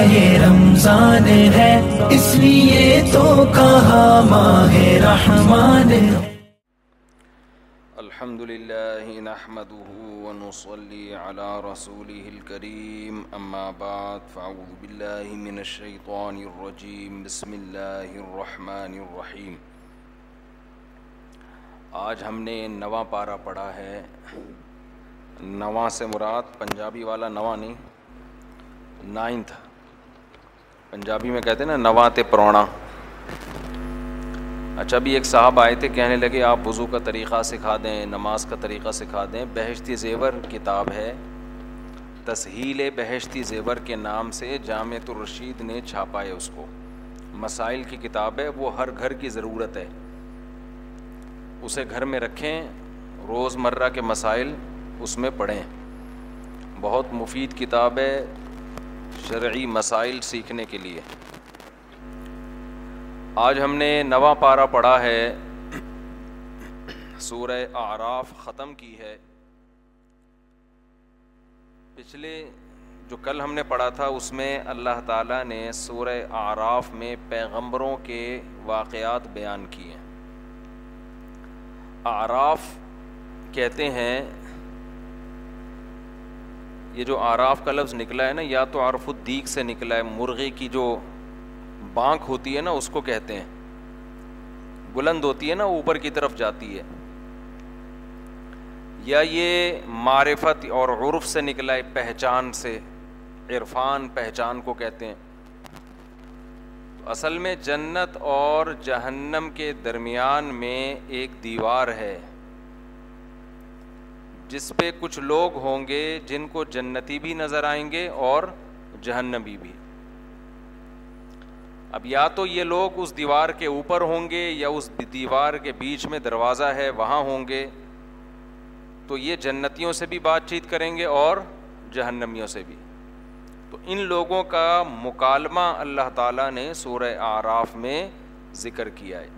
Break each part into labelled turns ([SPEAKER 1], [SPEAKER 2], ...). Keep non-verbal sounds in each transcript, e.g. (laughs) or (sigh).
[SPEAKER 1] یہ رمضان ہے، اس لیے تو کہا ماہ رحمان۔
[SPEAKER 2] الحمد لله نحمده ونصلي على رسوله الكريم أما بعد فأعوذ بالله من الشيطان الرجيم بسم الله الرحمن الرحيم آج ہم نے نواں پارہ پڑھا ہے۔ نواں سے مراد پنجابی والا نواں نہیں۔ نائنتھ۔ پنجابی میں کہتے ہیں نا، نوات پرونا اچھا بھی ایک صاحب آئے تھے، کہنے لگے، آپ وضو کا طریقہ سکھا دیں، نماز کا طریقہ سکھا دیں۔ بہشتی زیور کتاب ہے۔ تسہیل بہشتی زیور کے نام سے جامع الرشید نے چھاپا ہے اس کو۔ مسائل کی کتاب ہے، وہ ہر گھر کی ضرورت ہے۔ اسے گھر میں رکھیں روز مرہ کے مسائل اس میں پڑھیں۔ بہت مفید کتاب ہے شرعی مسائل سیکھنے کے لیے۔ آج ہم نے نواں پارہ پڑھا ہے۔ سورہ آراف ختم کی ہے۔ پچھلے جو کل ہم نے پڑھا تھا، اس میں اللہ تعالیٰ نے سورہ آراف میں پیغمبروں کے واقعات بیان کیے۔ آراف کہتے ہیں یہ جو آراف کا لفظ نکلا ہے نا، یا تو عرف الدیق سے نکلا ہے، مرغے کی جو بانک ہوتی ہے نا، اس کو کہتے ہیں۔ بلند ہوتی ہے نا اوپر کی طرف جاتی ہے۔ یا یہ معرفت اور عرف سے نکلا ہے، پہچان سے، عرفان پہچان کو کہتے ہیں۔ اصل میں جنت اور جہنم کے درمیان میں ایک دیوار ہے۔ جس پہ کچھ لوگ ہوں گے جن کو جنتی بھی نظر آئیں گے اور جہنبی بھی۔ اب یا تو یہ لوگ اس دیوار کے اوپر ہوں گے یا اس دیوار کے بیچ میں دروازہ ہے، وہاں ہوں گے۔ تو یہ جنتیوں سے بھی بات چیت کریں گے اور جہنمیوں سے بھی۔ تو ان لوگوں کا مکالمہ اللہ تعالیٰ نے سورہ آراف میں ذکر کیا ہے۔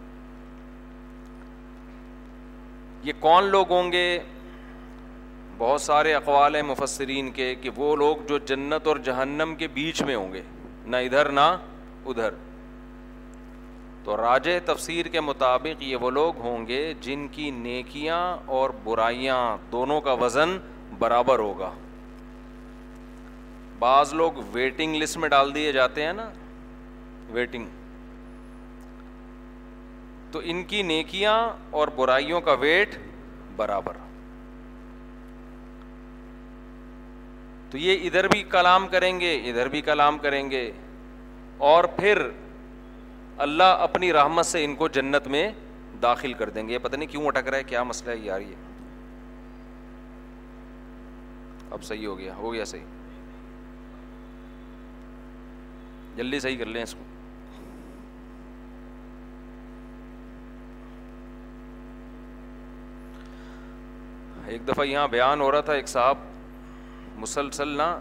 [SPEAKER 2] یہ کون لوگ ہوں گے؟ بہت سارے اقوال ہیں مفسرین کے کہ وہ لوگ جو جنت اور جہنم کے بیچ میں ہوں گے، نہ ادھر نہ ادھر۔ تو راج تفسیر کے مطابق یہ وہ لوگ ہوں گے جن کی نیکیاں اور برائیاں دونوں کا وزن برابر ہوگا۔ بعض لوگ ویٹنگ لسٹ میں ڈال دیے جاتے ہیں نا، ویٹنگ۔ تو ان کی نیکیاں اور برائیوں کا ویٹ برابر۔ تو یہ ادھر بھی کلام کریں گے، ادھر بھی کلام کریں گے۔ اور پھر اللہ اپنی رحمت سے ان کو جنت میں داخل کر دیں گے۔ یہ پتہ نہیں کیوں اٹک رہا ہے، کیا مسئلہ ہے، یار یہ۔ اب صحیح ہو گیا ہو گیا صحیح۔ جلدی صحیح کر لیں اس کو۔ ایک دفعہ یہاں بیان ہو رہا تھا، ایک صاحب مسلسل نا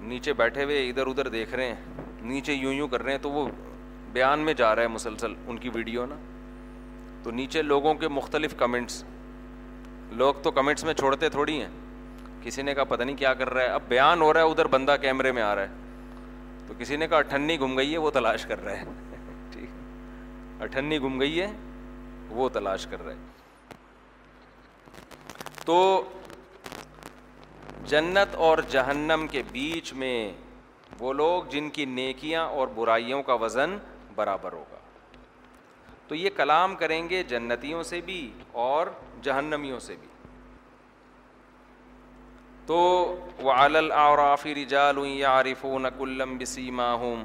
[SPEAKER 2] نیچے بیٹھے ہوئے ادھر ادھر دیکھ رہے ہیں، نیچے یوں یوں کر رہے ہیں، تو وہ بیان میں جا رہا ہے مسلسل ان کی ویڈیو نا تو نیچے لوگوں کے مختلف کمنٹس۔ لوگ تو کمنٹس میں چھوڑتے تھوڑی ہیں۔ کسی نے کہا پتہ نہیں کیا کر رہا ہے۔ اب بیان ہو رہا ہے، ادھر بندہ کیمرے میں آ رہا ہے۔ تو کسی نے کہا اٹھنی گم گئی ہے، وہ تلاش کر رہا ہے۔ (laughs) ٹھیک۔ اٹھنی گم گئی ہے، وہ تلاش کر رہا ہے۔ تو جنت اور جہنم کے بیچ میں وہ لوگ جن کی نیکیاں اور برائیوں کا وزن برابر ہوگا۔ تو یہ کلام کریں گے جنتیوں سے بھی اور جہنمیوں سے بھی۔ تو وہ العرافی رجال عارف و نقلم بسیما ہوں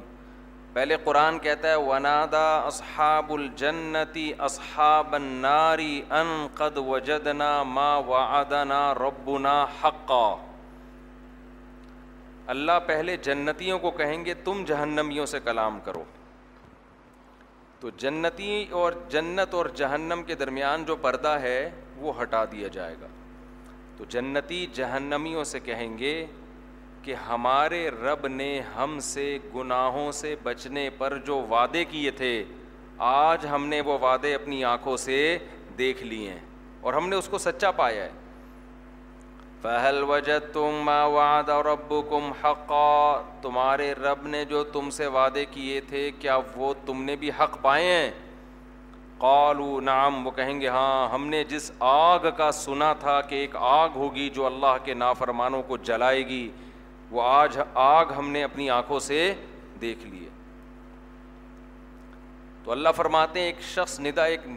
[SPEAKER 2] پہلے قرآن کہتا ہے ونادا اصحاب الجنتی اصحاب الناری ان قد وجدنا ما وعدنا ربنا حقا۔ اللہ پہلے جنتیوں کو کہیں گے تم جہنمیوں سے کلام کرو۔ تو جنتی اور جنت اور جہنم کے درمیان جو پردہ ہے وہ ہٹا دیا جائے گا۔ تو جنتی جہنمیوں سے کہیں گے کہ ہمارے رب نے ہم سے گناہوں سے بچنے پر جو وعدے کیے تھے، آج ہم نے وہ وعدے اپنی آنکھوں سے دیکھ لیے ہیں اور ہم نے اس کو سچا پایا ہے۔ فہل وجہ تم واد اور ابو کم حقا؟ تمہارے رب نے جو تم سے وعدے کیے تھے، کیا وہ تم نے بھی حق پائے ہیں؟ قالو نام وہ کہیں گے ہاں ہم نے جس آگ کا سنا تھا کہ ایک آگ ہوگی جو اللہ کے نافرمانوں کو جلائے گی، وہ آج آگ ہم نے اپنی آنکھوں سے دیکھ لیے تو اللہ فرماتے ہیں، ایک شخص ندا، ایک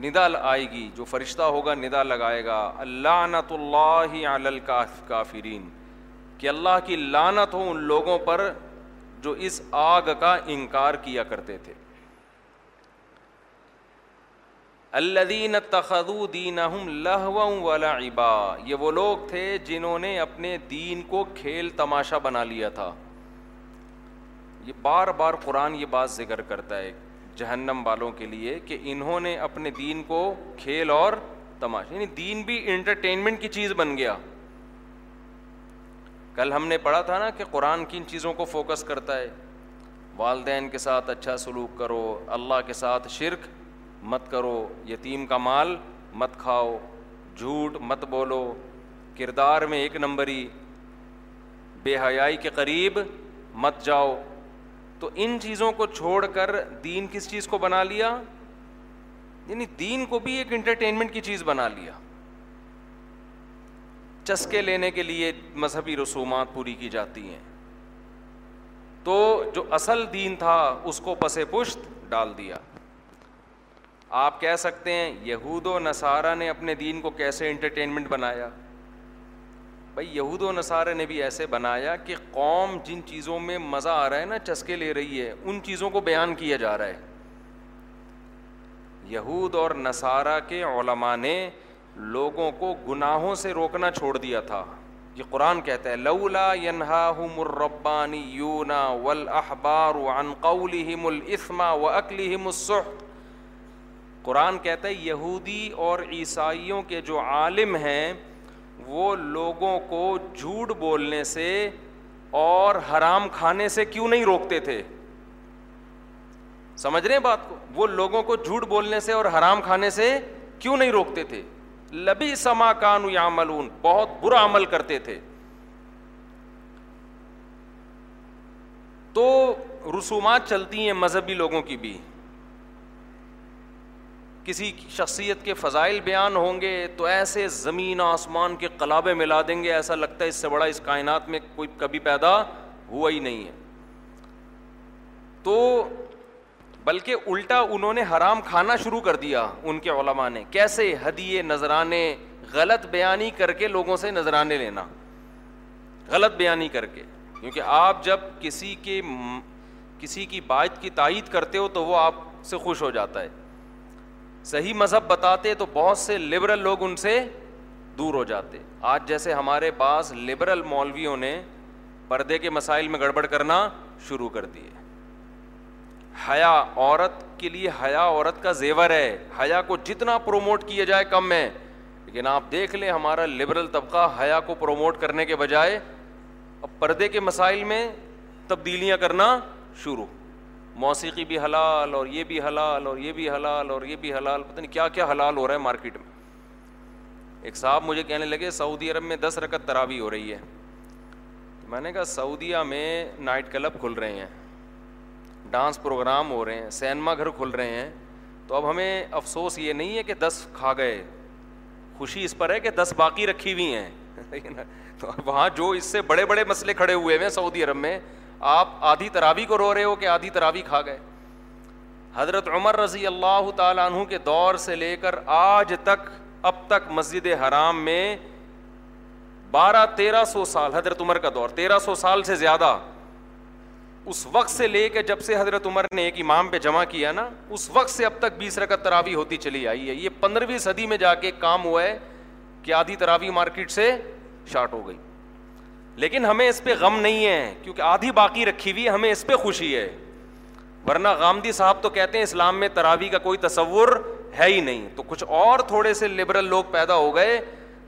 [SPEAKER 2] ندا آئے گی جو فرشتہ ہوگا ندا لگائے گا۔ اللہ نت اللہ کافرین۔ کہ اللہ کی لانت ہو ان لوگوں پر جو اس آگ کا انکار کیا کرتے تھے۔ الدین تخدو دین والا یہ وہ لوگ تھے جنہوں نے اپنے دین کو کھیل تماشا بنا لیا تھا۔ یہ بار بار قرآن یہ بات ذکر کرتا ہے۔ جہنم والوں کے لیے کہ انہوں نے اپنے دین کو کھیل اور تماشا یعنی دین بھی انٹرٹینمنٹ کی چیز بن گیا۔ کل ہم نے پڑھا تھا نا کہ قرآن کن چیزوں کو فوکس کرتا ہے۔ والدین کے ساتھ اچھا سلوک کرو، اللہ کے ساتھ شرک مت کرو، یتیم کا مال مت کھاؤ، جھوٹ مت بولو۔ کردار میں ایک نمبری، بے حیائی کے قریب مت جاؤ۔ تو ان چیزوں کو چھوڑ کر دین کس چیز کو بنا لیا؟ یعنی دین کو بھی ایک انٹرٹینمنٹ کی چیز بنا لیا۔ چسکے لینے کے لیے مذہبی رسومات پوری کی جاتی ہیں۔ تو جو اصل دین تھا اس کو پس پشت ڈال دیا۔ آپ کہہ سکتے ہیں یہود و نصارہ نے اپنے دین کو کیسے انٹرٹینمنٹ بنایا؟ بھائی یہود و نصارہ نے بھی ایسے بنایا کہ قوم جن چیزوں میں مزہ آ رہا ہے نا، چسکے لے رہی ہے، ان چیزوں کو بیان کیا جا رہا ہے۔ یہود اور نصارہ کے علماء نے لوگوں کو گناہوں سے روکنا چھوڑ دیا تھا۔ یہ قرآن کہتا ہے، لولا ينهاهم الربانيون والاحبار عن قولهم الاثم واكلهم السحت۔ قرآن کہتا ہے، یہودی اور عیسائیوں کے جو عالم ہیں وہ لوگوں کو جھوٹ بولنے سے اور حرام کھانے سے کیوں نہیں روکتے تھے؟ سمجھ رہے ہیں بات کو؟ وہ لوگوں کو جھوٹ بولنے سے اور حرام کھانے سے کیوں نہیں روکتے تھے؟ لبی سما کان یا ملون بہت برا عمل کرتے تھے۔ تو رسومات چلتی ہیں مذہبی لوگوں کی بھی۔ کسی شخصیت کے فضائل بیان ہوں گے تو ایسے زمین آسمان کے قلابے ملا دیں گے، ایسا لگتا ہے اس سے بڑا اس کائنات میں کوئی کبھی پیدا ہوا ہی نہیں ہے۔ تو بلکہ الٹا انہوں نے حرام کھانا شروع کر دیا ان کے علماء نے۔ کیسے؟ ہدیے، نذرانے، غلط بیانی کر کے لوگوں سے نذرانے لینا۔ غلط بیانی کر کے۔ کیونکہ آپ جب کسی کے کسی کی بات کی تائید کرتے ہو تو وہ آپ سے خوش ہو جاتا ہے۔ صحیح مذہب بتاتے تو بہت سے لبرل لوگ ان سے دور ہو جاتے۔ آج جیسے ہمارے پاس لبرل مولویوں نے پردے کے مسائل میں گڑبڑ کرنا شروع کر دیے حیا عورت کے لیے حیا عورت کا زیور ہے۔ حیا کو جتنا پروموٹ کیا جائے کم ہے۔ لیکن آپ دیکھ لیں ہمارا لبرل طبقہ حیا کو پروموٹ کرنے کے بجائے اب پردے کے مسائل میں تبدیلیاں کرنا شروع۔ موسیقی بھی حلال اور یہ بھی حلال اور یہ بھی حلال اور یہ بھی حلال، پتہ نہیں کیا کیا حلال ہو رہا ہے مارکیٹ میں۔ ایک صاحب مجھے کہنے لگے، سعودی عرب میں دس رکت تراوی ہو رہی ہے۔ میں نے کہا، سعودیہ میں نائٹ کلب کھل رہے ہیں، ڈانس پروگرام ہو رہے ہیں، سینما گھر کھل رہے ہیں۔ تو اب ہمیں افسوس یہ نہیں ہے کہ دس کھا گئے، خوشی اس پر ہے کہ دس باقی رکھی ہوئی ہیں۔ (laughs) تو وہاں جو اس سے بڑے بڑے مسئلے کھڑے ہوئے ہیں سعودی عرب میں آپ آدھی تراوی کو رو رہے ہو کہ آدھی تراوی کھا گئے؟ حضرت عمر رضی اللہ تعالیٰ عنہ کے دور سے لے کر آج تک، اب تک مسجد حرام میں بارہ، تیرہ سو سال، حضرت عمر کا دور، تیرہ سو سال سے زیادہ اس وقت سے لے کے جب سے حضرت عمر نے ایک امام پہ جمع کیا نا، اس وقت سے اب تک بیس رکعت تراوی ہوتی چلی آئی ہے۔ یہ پندرہویں صدی میں جا کے کام ہوا ہے کہ آدھی تراوی مارکیٹ سے شارٹ ہو گئی۔ لیکن ہمیں اس پہ غم نہیں ہے، کیونکہ آدھی باقی رکھی ہوئی ہمیں اس پہ خوشی ہے۔ ورنہ غامدی صاحب تو کہتے ہیں اسلام میں تراوی کا کوئی تصور ہے ہی نہیں۔ تو کچھ اور تھوڑے سے لبرل لوگ پیدا ہو گئے،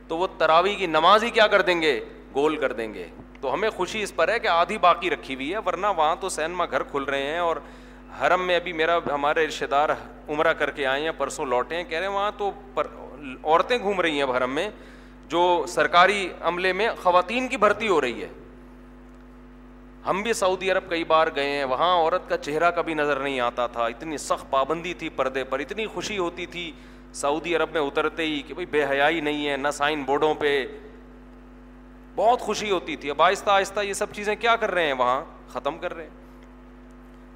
[SPEAKER 2] تو وہ تراوی کی نماز ہی کیا کر دیں گے؟ گول کر دیں گے۔ تو ہمیں خوشی اس پر ہے کہ آدھی باقی رکھی ہوئی ہے، ورنہ وہاں تو سینما گھر کھل رہے ہیں اور حرم میں ابھی میرا، ہمارے رشتے دار عمرہ کر کے آئے ہیں، پرسوں لوٹے ہیں، کہہ رہے ہیں وہاں تو پر عورتیں گھوم رہی ہیں اب حرم میں۔ جو سرکاری عملے میں خواتین کی بھرتی ہو رہی ہے۔ ہم بھی سعودی عرب کئی بار گئے ہیں، وہاں عورت کا چہرہ کبھی نظر نہیں آتا تھا، اتنی سخت پابندی تھی پردے پر، اتنی خوشی ہوتی تھی۔ سعودی عرب میں اترتے ہی کہ بھائی بے حیائی نہیں ہے، نہ سائن بورڈوں پہ۔ بہت خوشی ہوتی تھی۔ اب آہستہ آہستہ یہ سب چیزیں کیا کر رہے ہیں؟ وہاں ختم کر رہے ہیں۔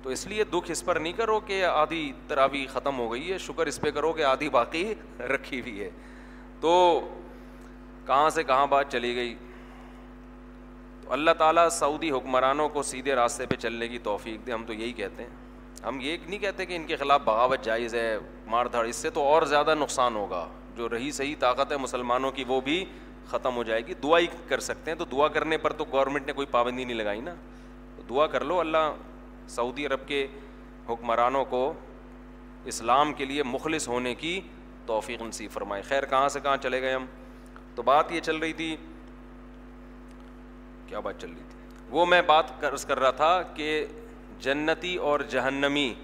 [SPEAKER 2] تو اس لیے دکھ اس پر نہیں کرو کہ آدھی تراوی ختم ہو گئی ہے، شکر اس پہ کرو کہ آدھی باقی رکھی ہوئی ہے۔ تو کہاں سے کہاں بات چلی گئی؟ تو اللہ تعالیٰ سعودی حکمرانوں کو سیدھے راستے پہ چلنے کی توفیق دے، ہم تو یہی کہتے ہیں۔ ہم یہ نہیں کہتے کہ ان کے خلاف بغاوت جائز ہے، مار دھاڑ، اس سے تو اور زیادہ نقصان ہوگا۔ جو رہی صحیح طاقت ہے مسلمانوں کی، وہ بھی ختم ہو جائے گی۔ دعا ہی کر سکتے ہیں، تو دعا کرنے پر تو گورنمنٹ نے کوئی پابندی نہیں لگائی نا۔ دعا کر لو اللہ سعودی عرب کے حکمرانوں کو اسلام کے لیے مخلص ہونے کی توفیق نصیب فرمائے۔ خیر، کہاں سے کہاں چلے گئے ہم؟ تو بات یہ چل رہی تھی، کیا بات چل رہی تھی؟ وہ میں بات کر رہا تھا کہ جنتی اور جہنمی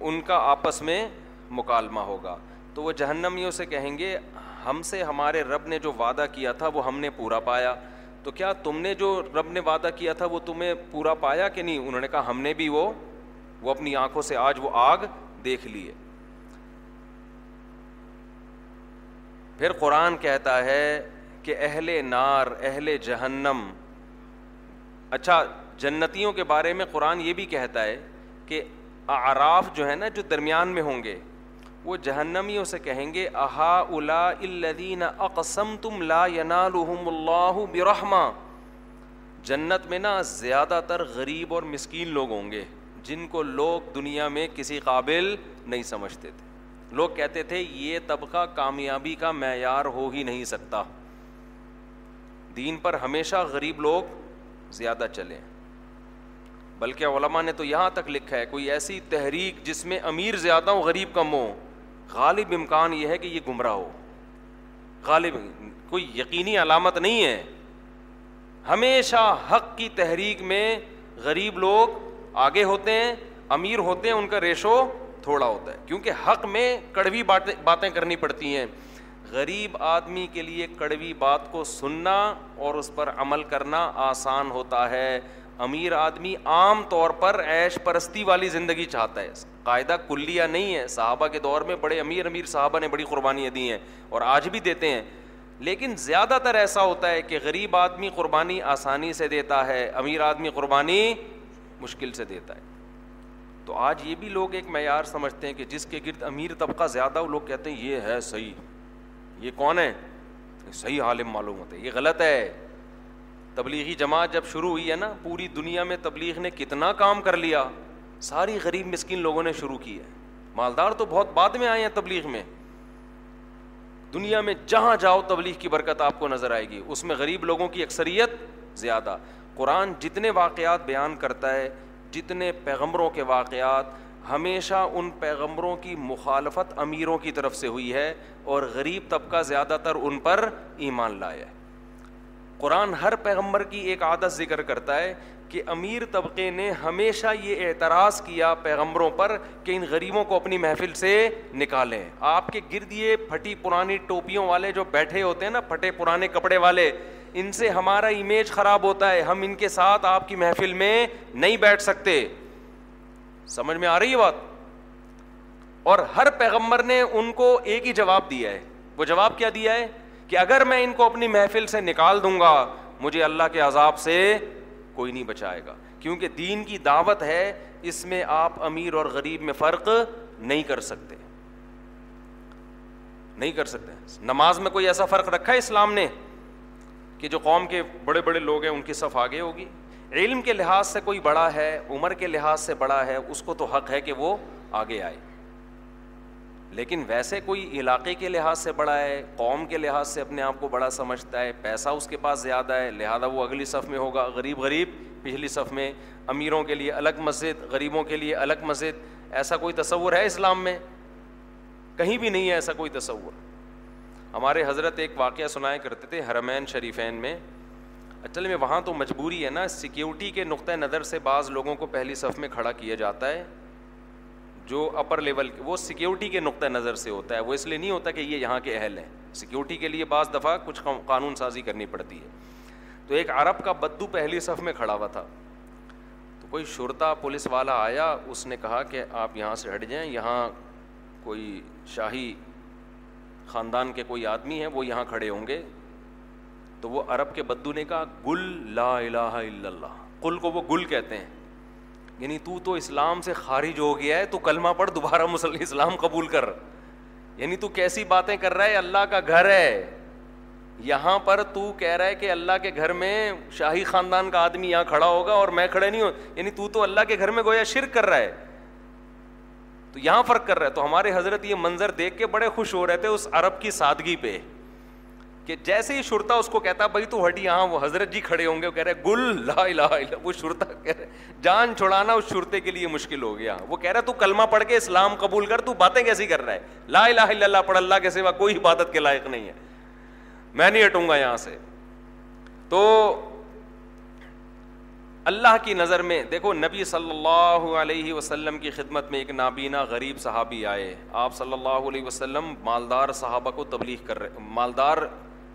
[SPEAKER 2] ان کا آپس میں مکالمہ ہوگا۔ تو وہ جہنمیوں سے کہیں گے، ہم سے ہمارے رب نے جو وعدہ کیا تھا وہ ہم نے پورا پایا۔ تو کیا تم نے جو رب نے وعدہ کیا تھا وہ تمہیں پورا پایا کہ نہیں؟ انہوں نے کہا، ہم نے بھی وہ وہ اپنی آنکھوں سے آج وہ آگ دیکھ لیے پھر قرآن کہتا ہے کہ اہل نار، اہل جہنم۔ اچھا جنتیوں کے بارے میں قرآن یہ بھی کہتا ہے کہ آراف جو ہے نا، جو درمیان میں ہوں گے، وہ جہنمیوں سے کہیں گے احا الا الدین اقسم تم لا اللہ برحمہ۔ جنت میں نا زیادہ تر غریب اور مسکین لوگ ہوں گے، جن کو لوگ دنیا میں کسی قابل نہیں سمجھتے تھے۔ لوگ کہتے تھے، یہ طبقہ کامیابی کا معیار ہو ہی نہیں سکتا۔ دین پر ہمیشہ غریب لوگ زیادہ چلیں بلکہ علماء نے تو یہاں تک لکھا ہے، کوئی ایسی تحریک جس میں امیر زیادہ ہو غریب کم ہو غالب امکان یہ ہے کہ یہ گمراہ ہو۔ غالب، کوئی یقینی علامت نہیں ہے۔ ہمیشہ حق کی تحریک میں غریب لوگ آگے ہوتے ہیں، امیر ہوتے ہیں، ان کا ریشو تھوڑا ہوتا ہے۔ کیونکہ حق میں کڑوی باتیں باتیں کرنی پڑتی ہیں۔ غریب آدمی کے لیے کڑوی بات کو سننا اور اس پر عمل کرنا آسان ہوتا ہے۔ امیر آدمی عام طور پر عیش پرستی والی زندگی چاہتا ہے۔ قاعدہ کلیہ نہیں ہے۔ صحابہ کے دور میں بڑے امیر امیر صحابہ نے بڑی قربانیاں دی ہیں اور آج بھی دیتے ہیں۔ لیکن زیادہ تر ایسا ہوتا ہے کہ غریب آدمی قربانی آسانی سے دیتا ہے، امیر آدمی قربانی مشکل سے دیتا ہے۔ تو آج یہ بھی لوگ ایک معیار سمجھتے ہیں کہ جس کے گرد امیر طبقہ زیادہ وہ لوگ کہتے ہیں یہ ہے صحیح۔ یہ کون ہے؟ صحیح عالم معلوم ہوتا ہے یہ غلط ہے۔ تبلیغی جماعت جب شروع ہوئی ہے نا، پوری دنیا میں تبلیغ نے کتنا کام کر لیا۔ ساری غریب مسکین لوگوں نے شروع کی ہے۔ مالدار تو بہت بعد میں آئے ہیں تبلیغ میں۔ دنیا میں جہاں جاؤ، تبلیغ کی برکت آپ کو نظر آئے گی۔ اس میں غریب لوگوں کی اکثریت زیادہ۔ قرآن جتنے واقعات بیان کرتا ہے جتنے پیغمبروں کے واقعات ہمیشہ ان پیغمبروں کی مخالفت امیروں کی طرف سے ہوئی ہے اور غریب طبقہ زیادہ تر ان پر ایمان لایا ہے۔ قرآن ہر پیغمبر کی ایک عادت ذکر کرتا ہے کہ امیر طبقے نے ہمیشہ یہ اعتراض کیا پیغمبروں پر کہ ان غریبوں کو اپنی محفل سے نکالیں۔ آپ کے گرد یہ پھٹی پرانی ٹوپیوں والے جو بیٹھے ہوتے ہیں نا، پھٹے پرانے کپڑے والے، ان سے ہمارا امیج خراب ہوتا ہے۔ ہم ان کے ساتھ آپ کی محفل میں نہیں بیٹھ سکتے۔ سمجھ میں آ رہی ہے بات؟ اور ہر پیغمبر نے ان کو ایک ہی جواب دیا ہے۔ وہ جواب کیا دیا ہے؟ کہ اگر میں ان کو اپنی محفل سے نکال دوں گا، مجھے اللہ کے عذاب سے کوئی نہیں بچائے گا۔ کیونکہ دین کی دعوت ہے، اس میں آپ امیر اور غریب میں فرق نہیں کر سکتے۔ نہیں کر سکتے۔ نماز میں کوئی ایسا فرق رکھا ہے اسلام نے کہ جو قوم کے بڑے بڑے لوگ ہیں، ان کی صف آگے ہوگی؟ علم کے لحاظ سے کوئی بڑا ہے، عمر کے لحاظ سے بڑا ہے، اس کو تو حق ہے کہ وہ آگے آئے۔ لیکن ویسے کوئی علاقے کے لحاظ سے بڑا ہے، قوم کے لحاظ سے اپنے آپ کو بڑا سمجھتا ہے، پیسہ اس کے پاس زیادہ ہے، لہٰذا وہ اگلی صف میں ہوگا۔ غریب غریب، پچھلی صف میں امیروں کے لیے الگ مسجد، غریبوں کے لیے الگ مسجد۔ ایسا کوئی تصور ہے اسلام میں؟ کہیں بھی نہیں ہے ایسا کوئی تصور۔ ہمارے حضرت ایک واقعہ سنایا کرتے تھے حرمین شریفین میں۔ اچل میں وہاں تو مجبوری ہے نا سیکیورٹی کے نقطۂ نظر سے بعض لوگوں کو پہلی صف میں کھڑا کیا جاتا ہے۔ جو اپر لیول وہ سیکیورٹی کے نقطۂ نظر سے ہوتا ہے، وہ اس لیے نہیں ہوتا کہ یہ یہاں کے اہل ہیں۔ سیکیورٹی کے لیے بعض دفعہ کچھ قانون سازی کرنی پڑتی ہے۔ تو ایک عرب کا بدو پہلی صف میں کھڑا ہوا تھا۔ تو کوئی شرطا پولیس والا آیا، اس نے کہا کہ آپ یہاں سے ہٹ جائیں، یہاں کوئی شاہی خاندان کے کوئی آدمی ہیں، وہ یہاں کھڑے ہوں گے۔ تو وہ عرب کے بدو نے کہا، گل لا الہ الا اللہ کل کو وہ گل کہتے ہیں۔ یعنی تو تو اسلام سے خارج ہو گیا ہے، تو کلمہ پڑھ، دوبارہ مسلم اسلام قبول کر۔ یعنی تو کیسی باتیں کر رہا ہے؟ اللہ کا گھر ہے۔ یہاں پر تو کہہ رہا ہے کہ اللہ کے گھر میں شاہی خاندان کا آدمی یہاں کھڑا ہوگا اور میں کھڑے نہیں ہوں۔ یعنی تو تو اللہ کے گھر میں گویا شرک کر رہا ہے۔ تو یہاں فرق کر رہا ہے۔ تو ہمارے حضرت یہ منظر دیکھ کے بڑے خوش ہو رہے تھے اس عرب کی سادگی پہ۔ کہ جیسے ہی شرتا اس کو کہتا بھائی تو ہٹی یہاں وہ حضرت جی کھڑے ہوں گے، وہ کہہ رہے گل لا الہ الا وہ شرتا کہہ رہے جان چھڑانا اس شرتے کے لیے مشکل ہو گیا۔ وہ کہہ رہا تو کلمہ پڑھ کے اسلام قبول کر، تو باتیں کیسی کر رہا ہے؟ لا الہ الا اللہ پڑھ اللہ کے سوا کوئی عبادت کے لائق نہیں ہے۔ میں نہیں ہٹوں گا یہاں سے۔ تو اللہ کی نظر میں دیکھو، نبی صلی اللہ علیہ وسلم کی خدمت میں ایک نابینا غریب صحابی آئے۔ آپ صلی اللہ علیہ وسلم مالدار صحابہ کو تبلیغ کر رہے، مالدار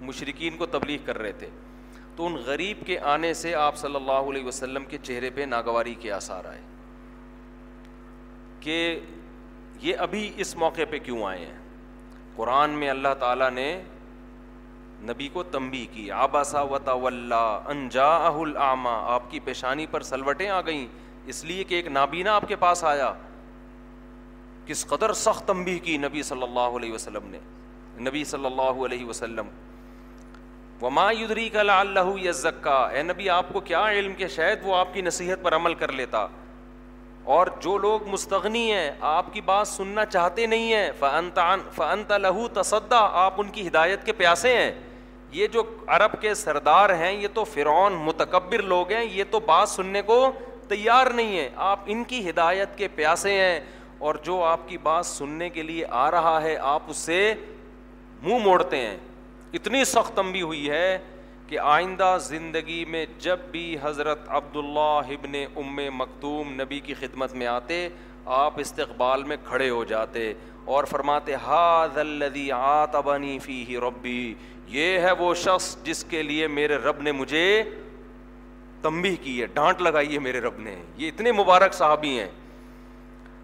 [SPEAKER 2] مشرقین کو تبلیغ کر رہے تھے۔ تو ان غریب کے آنے سے آپ صلی اللہ علیہ وسلم کے چہرے پہ ناگواری کے آثار آئے۔ کہ یہ ابھی اس موقع پہ کیوں آئے ہیں؟ قرآن میں اللہ تعالیٰ نے نبی کو تمبی کی آباسا و انجا العامہ آپ کی پیشانی پر سلوٹیں آ گئیں، اس لیے کہ ایک نابینا آپ کے پاس آیا۔ کس قدر سخت تمبی کی نبی صلی اللہ علیہ وسلم نے۔ نبی صلی اللہ علیہ وسلم وما یدری کا لا اللہ یزکا اے نبی، آپ کو کیا علم کہ شاید وہ آپ کی نصیحت پر عمل کر لیتا۔ اور جو لوگ مستغنی ہیں، آپ کی بات سننا چاہتے نہیں ہیں فنتان فنت لہو تصدا آپ ان کی ہدایت کے پیاسے ہیں۔ یہ جو عرب کے سردار ہیں، یہ تو فرعون متکبر لوگ ہیں، یہ تو بات سننے کو تیار نہیں ہے آپ ان کی ہدایت کے پیاسے ہیں۔ اور جو آپ کی بات سننے کے لیے آ رہا ہے، آپ اس سے منہ موڑتے ہیں۔ اتنی سخت تمبی ہوئی ہے کہ آئندہ زندگی میں جب بھی حضرت عبداللہ ابن ام مکتوم نبی کی خدمت میں آتے، آپ استقبال میں کھڑے ہو جاتے اور فرماتے ہاد الدی آتبنی فی ربی یہ ہے وہ شخص جس کے لیے میرے رب نے مجھے تمبی کی ہے، ڈانٹ لگائی ہے میرے رب نے۔ یہ اتنے مبارک صحابی ہیں۔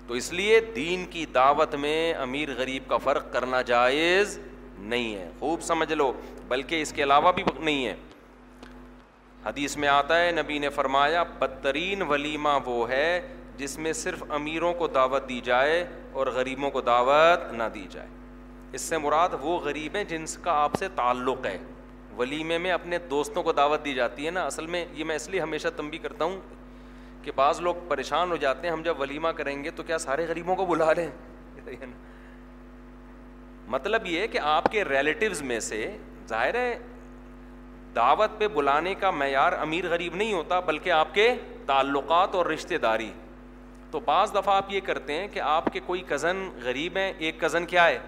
[SPEAKER 2] تو اس لیے دین کی دعوت میں امیر غریب کا فرق کرنا جائز نہیں ہے۔ خوب سمجھ لو، بلکہ اس کے علاوہ بھی نہیں ہے۔ حدیث میں آتا ہے، نبی نے فرمایا، بدترین ولیمہ وہ ہے جس میں صرف امیروں کو دعوت دی جائے اور غریبوں کو دعوت نہ دی جائے۔ اس سے مراد وہ غریب ہیں جن کا آپ سے تعلق ہے۔ ولیمے میں اپنے دوستوں کو دعوت دی جاتی ہے نا۔ اصل میں یہ میں اس لیے ہمیشہ تنبی کرتا ہوں کہ بعض لوگ پریشان ہو جاتے ہیں، ہم جب ولیمہ کریں گے تو کیا سارے غریبوں کو بلا لیں؟ مطلب یہ کہ آپ کے ریلیٹیوز میں سے، ظاہر ہے، دعوت پہ بلانے کا معیار امیر غریب نہیں ہوتا، بلکہ آپ کے تعلقات اور رشتے داری۔ تو بعض دفعہ آپ یہ کرتے ہیں کہ آپ کے کوئی کزن غریب ہیں، ایک کزن کیا ہے؟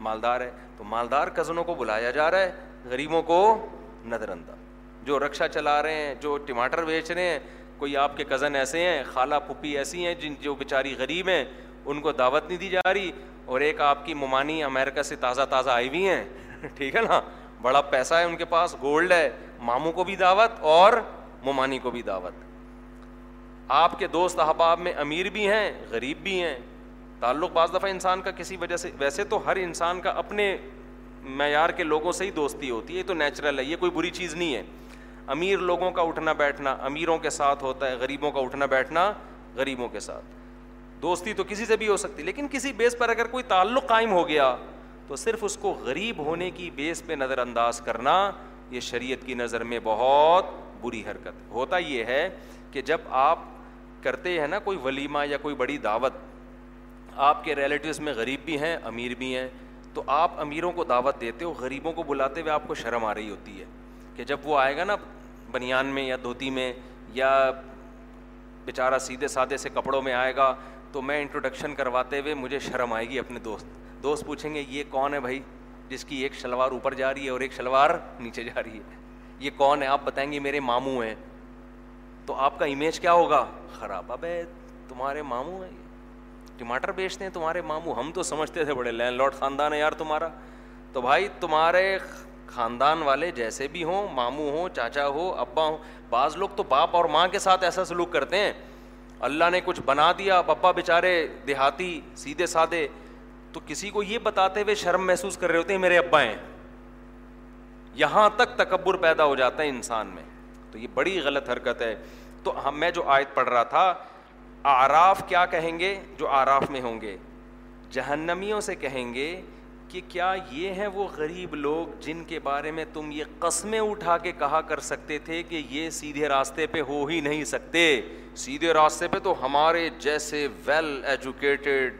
[SPEAKER 2] مالدار ہے۔ تو مالدار کزنوں کو بلایا جا رہا ہے، غریبوں کو نظر انداز جو رکشا چلا رہے ہیں، جو ٹماٹر بیچ رہے ہیں، کوئی آپ کے کزن ایسے ہیں، خالہ پھپھی ایسی ہیں، جن جو بیچاری غریب ہیں، ان کو دعوت نہیں دی جا رہی۔ اور ایک آپ کی ممانی امیرکا سے تازہ تازہ آئی ہوئی ہیں۔ (laughs) ٹھیک ہے نا؟ بڑا پیسہ ہے ان کے پاس، گولڈ ہے۔ ماموں کو بھی دعوت اور ممانی کو بھی دعوت۔ آپ کے دوست احباب میں امیر بھی ہیں، غریب بھی ہیں۔ تعلق بعض دفعہ انسان کا کسی وجہ سے، ویسے تو ہر انسان کا اپنے معیار کے لوگوں سے ہی دوستی ہوتی ہے، یہ تو نیچرل ہے، یہ کوئی بری چیز نہیں ہے۔ امیر لوگوں کا اٹھنا بیٹھنا، امیروں کے ساتھ ہوتا ہے، غریبوں کا اٹھنا بیٹھنا، غریبوں کے ساتھ۔ دوستی تو کسی سے بھی ہو سکتی، لیکن کسی بیس پر اگر کوئی تعلق قائم ہو گیا، تو صرف اس کو غریب ہونے کی بیس پہ نظر انداز کرنا، یہ شریعت کی نظر میں بہت بری حرکت۔ ہوتا یہ ہے کہ جب آپ کرتے ہیں نا کوئی ولیمہ یا کوئی بڑی دعوت، آپ کے ریلیٹیوز میں غریب بھی ہیں، امیر بھی ہیں، تو آپ امیروں کو دعوت دیتے ہو، غریبوں کو بلاتے ہوئے آپ کو شرم آ رہی ہوتی ہے کہ جب وہ آئے گا نا بنیان میں یا دھوتی میں یا بیچارہ سیدھے سادھے سے کپڑوں میں آئے گا تو میں انٹروڈکشن کرواتے ہوئے مجھے شرم آئے گی اپنے دوست۔ دوست پوچھیں گے، یہ کون ہے بھائی؟ جس کی ایک شلوار اوپر جا رہی ہے اور ایک شلوار نیچے جا رہی ہے۔ یہ کون ہے؟ آپ بتائیں گے، میرے ماموں ہیں۔ تو آپ کا امیج کیا ہوگا؟ خراب۔ اب ہے تمہارے ماموں ہیں۔ ٹماٹر بیچتے ہیں تمہارے ماموں۔ ہم تو سمجھتے تھے، بڑے لینڈ لارڈ خاندان ہے یار تمہارا۔ تو بھائی، تمہارے خاندان والے جیسے بھی ہوں، ماموں ہوں، چاچا ہو، ابا ہوں، بعض لوگ تو باپ اور ماں کے ساتھ ایسا سلوک کرتے ہیں۔ اللہ نے کچھ بنا دیا ابا بیچارے دیہاتی سیدھے سادے تو کسی کو یہ بتاتے ہوئے شرم محسوس کر رہے ہوتے ہیں، میرے ابا ہیں۔ یہاں تک تکبر پیدا ہو جاتا ہے انسان میں۔ تو یہ بڑی غلط حرکت ہے۔ تو ہم، میں جو آیت پڑھ رہا تھا آراف کیا کہیں گے؟ جو آراف میں ہوں گے۔ جہنمیوں سے کہیں گے کہ کیا یہ ہیں وہ غریب لوگ جن کے بارے میں تم یہ قسمیں اٹھا کے کہا کر سکتے تھے کہ یہ سیدھے راستے پہ ہو ہی نہیں سکتے؟ سیدھے راستے پہ تو ہمارے جیسے ویل ایجوکیٹڈ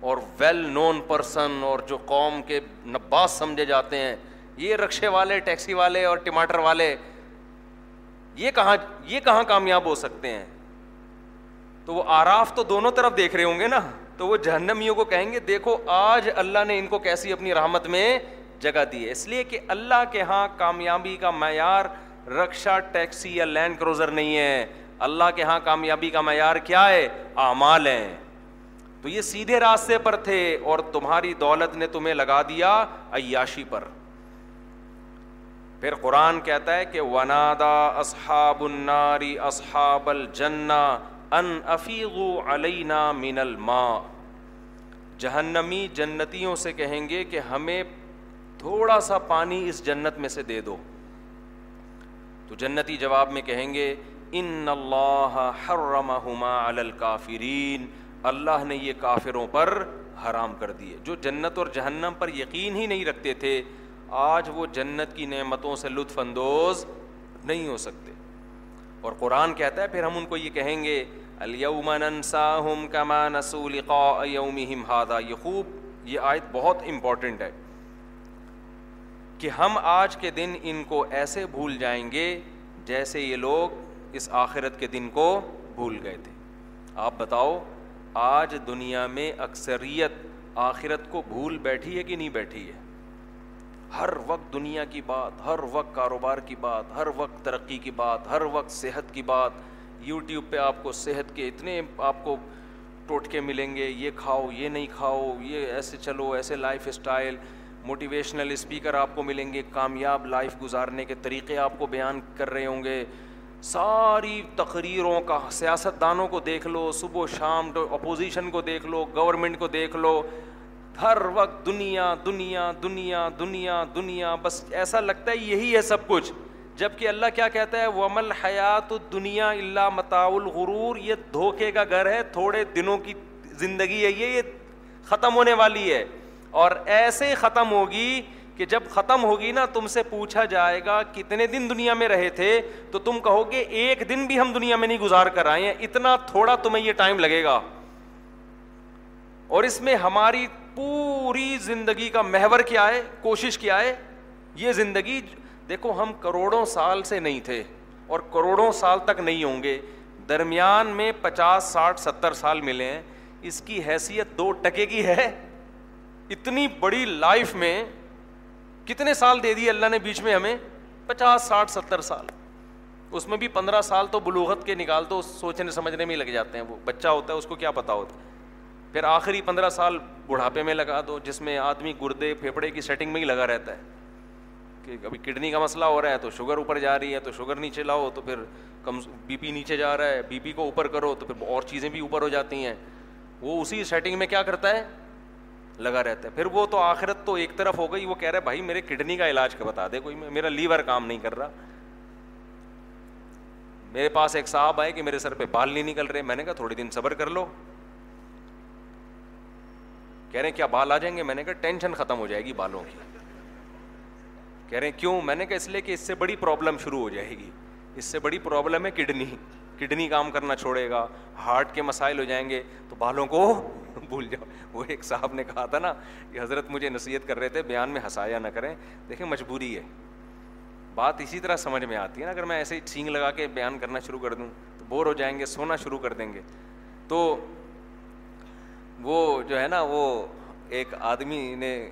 [SPEAKER 2] اور ویل نون پرسن اور جو قوم کے نباس سمجھے جاتے ہیں، یہ رکشے والے، ٹیکسی والے اور ٹماٹر والے، یہ کہاں یہ کہاں کامیاب ہو سکتے ہیں؟ تو وہ آراف تو دونوں طرف دیکھ رہے ہوں گے نا؟ تو وہ جہنمیوں کو کہیں گے، دیکھو آج اللہ نے ان کو کیسی اپنی رحمت میں جگہ دی ہے۔ اس لیے کہ اللہ کے ہاں کامیابی کا معیار رکشا، ٹیکسی یا لینڈ کروزر نہیں ہے۔ اللہ کے ہاں کامیابی کا معیار کیا ہے؟ اعمال ہیں۔ تو یہ سیدھے راستے پر تھے اور تمہاری دولت نے تمہیں لگا دیا عیاشی پر۔ پھر قرآن کہتا ہے کہ ونادا اصحاب الناری اصحاب الجنہ ان افیغو علینا من الماء۔ جہنمی جنتیوں سے کہیں گے کہ ہمیں تھوڑا سا پانی اس جنت میں سے دے دو۔ تو جنتی جواب میں کہیں گے، ان اللہ حرمہما علی الکافرین۔ اللہ نے یہ کافروں پر حرام کر دیے جو جنت اور جہنم پر یقین ہی نہیں رکھتے تھے، آج وہ جنت کی نعمتوں سے لطف اندوز نہیں ہو سکتے۔ اور قرآن کہتا ہے، پھر ہم ان کو یہ کہیں گے الیوم ننساہم کما نسو لقاء یومہم ہادا یہ خوب، یہ آیت بہت امپورٹنٹ ہے کہ ہم آج کے دن ان کو ایسے بھول جائیں گے جیسے یہ لوگ اس آخرت کے دن کو بھول گئے تھے۔ آپ بتاؤ، آج دنیا میں اکثریت آخرت کو بھول بیٹھی ہے کہ نہیں بیٹھی ہے؟ ہر وقت دنیا کی بات، ہر وقت کاروبار کی بات، ہر وقت ترقی کی بات، ہر وقت صحت کی بات یوٹیوب پہ آپ کو صحت کے اتنے آپ کو ٹوٹکے ملیں گے، یہ کھاؤ، یہ نہیں کھاؤ، یہ ایسے چلو، ایسے لائف اسٹائل موٹیویشنل اسپیکر آپ کو ملیں گے، کامیاب لائف گزارنے کے طریقے آپ کو بیان کر رہے ہوں گے۔ ساری تقریروں کا سیاست دانوں کو دیکھ لو، صبح و شام اپوزیشن کو دیکھ لو گورنمنٹ کو دیکھ لو۔ ہر وقت دنیا دنیا دنیا دنیا دنیا، بس ایسا لگتا ہے یہی ہے سب کچھ۔ جبکہ اللہ کیا کہتا ہے ومل حیات دنیا اللہ متا الغرور، یہ دھوکے کا گھر ہے، تھوڑے دنوں کی زندگی ہے، یہ یہ ختم ہونے والی ہے۔ اور ایسے ختم ہوگی کہ جب ختم ہوگی نا، تم سے پوچھا جائے گا کتنے دن دنیا میں رہے تھے، تو تم کہو گے ایک دن بھی ہم دنیا میں نہیں گزار کر آئے ہیں، اتنا تھوڑا تمہیں یہ ٹائم لگے گا۔ اور اس میں ہماری پوری زندگی کا محور کیا ہے، کوشش کیا ہے، یہ زندگی دیکھو، ہم کروڑوں سال سے نہیں تھے اور کروڑوں سال تک نہیں ہوں گے۔ درمیان میں پچاس، ساٹھ، ستر سال ملے ہیں۔ اس کی حیثیت دو ٹکے کی ہے۔ اتنی بڑی لائف میں کتنے سال دے دیے اللہ نے بیچ میں ہمیں؟ پچاس، ساٹھ، ستر سال۔ اس میں بھی پندرہ سال تو بلوغت کے نکال دو سوچنے، سمجھنے میں ہی لگ جاتے ہیں۔ وہ بچہ ہوتا ہے، اس کو کیا پتا ہوتا ہے۔ پھر آخری پندرہ سال بڑھاپے میں لگا دو، جس میں آدمی گردے پھیپڑے کی سیٹنگ میں ہی لگا رہتا ہے۔ کہ ابھی کڈنی کا مسئلہ ہو رہا ہے تو شوگر اوپر جا رہی ہے، تو شوگر نیچے لاؤ تو پھر کم بی پی نیچے جا رہا ہے، بی پی کو اوپر کرو تو پھر اور چیزیں بھی اوپر ہو جاتی ہیں۔ وہ اسی سیٹنگ میں کیا کرتا ہے؟ لگا رہتا ہے۔ پھر وہ تو آخرت تو ایک طرف ہو گئی، وہ کہہ رہا ہے، بھائی میرے کڈنی کا علاج کا بتا دے، کوئی میرا لیور کام نہیں کر رہا۔ میرے پاس ایک صاحب آئے کہ میرے سر پہ بال نہیں نکل رہے۔ میں نے کہا، تھوڑی دن صبر کر لو۔ کہہ رہے ہیں، کیا بال آ جائیں گے؟ میں نے کہا، ٹینشن ختم ہو جائے گی بالوں کی۔ کہہ رہے ہیں، کیوں؟ میں نے کہا اس لیے کہ اس سے بڑی پرابلم شروع ہو جائے گی۔ اس سے بڑی پرابلم ہے کڈنی کڈنی کام کرنا چھوڑے گا۔ ہارٹ کے مسائل ہو جائیں گے۔ تو بالوں کو (laughs) بھول جاؤ۔ وہ ایک صاحب نے کہا تھا نا کہ حضرت مجھے نصیحت کر رہے تھے، بیان میں ہنسایا نہ کریں۔ دیکھیں مجبوری ہے۔ بات اسی طرح سمجھ میں آتی ہے نا، اگر میں ایسے ہی سینگ لگا کے بیان کرنا شروع کر دوں، تو بور ہو جائیں گے، سونا شروع کر دیں گے۔ تو وہ جو ہے نا، وہ ایک آدمی نے